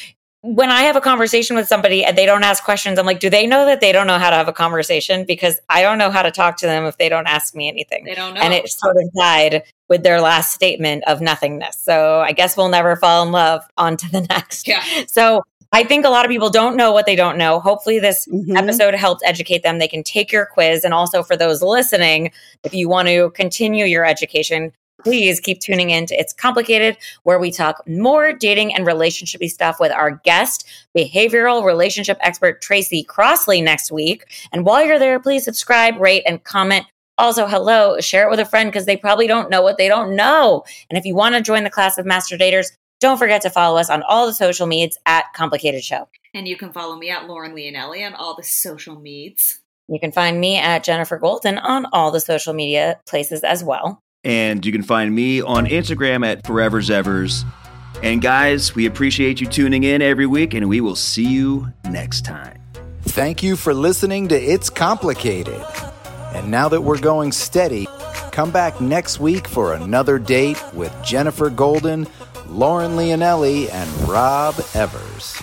when I have a conversation with somebody and they don't ask questions, I'm like, do they know that they don't know how to have a conversation? Because I don't know how to talk to them if they don't ask me anything. They don't know. And it sort of died with their last statement of nothingness. So I guess we'll never fall in love. On to the next. Yeah. So I think a lot of people don't know what they don't know. Hopefully, this mm-hmm. episode helped educate them. They can take your quiz. And also, for those listening, if you want to continue your education, please keep tuning in to It's Complicated, where we talk more dating and relationshipy stuff with our guest, behavioral relationship expert Tracy Crossley next week. And while you're there, please subscribe, rate, and comment. Also, hello, share it with a friend because they probably don't know what they don't know. And if you want to join the class of master daters, don't forget to follow us on all the social medias at Complicated Show. And you can follow me at Lauren Leonelli on all the social medias. You can find me at Jenifer Golden on all the social media places as well. And you can find me on Instagram at Forever's Evers. And guys, we appreciate you tuning in every week, and we will see you next time. Thank you for listening to It's Complicated. And now that we're going steady, come back next week for another date with Jenifer Golden, Lauren Leonelli, and Rob Evers.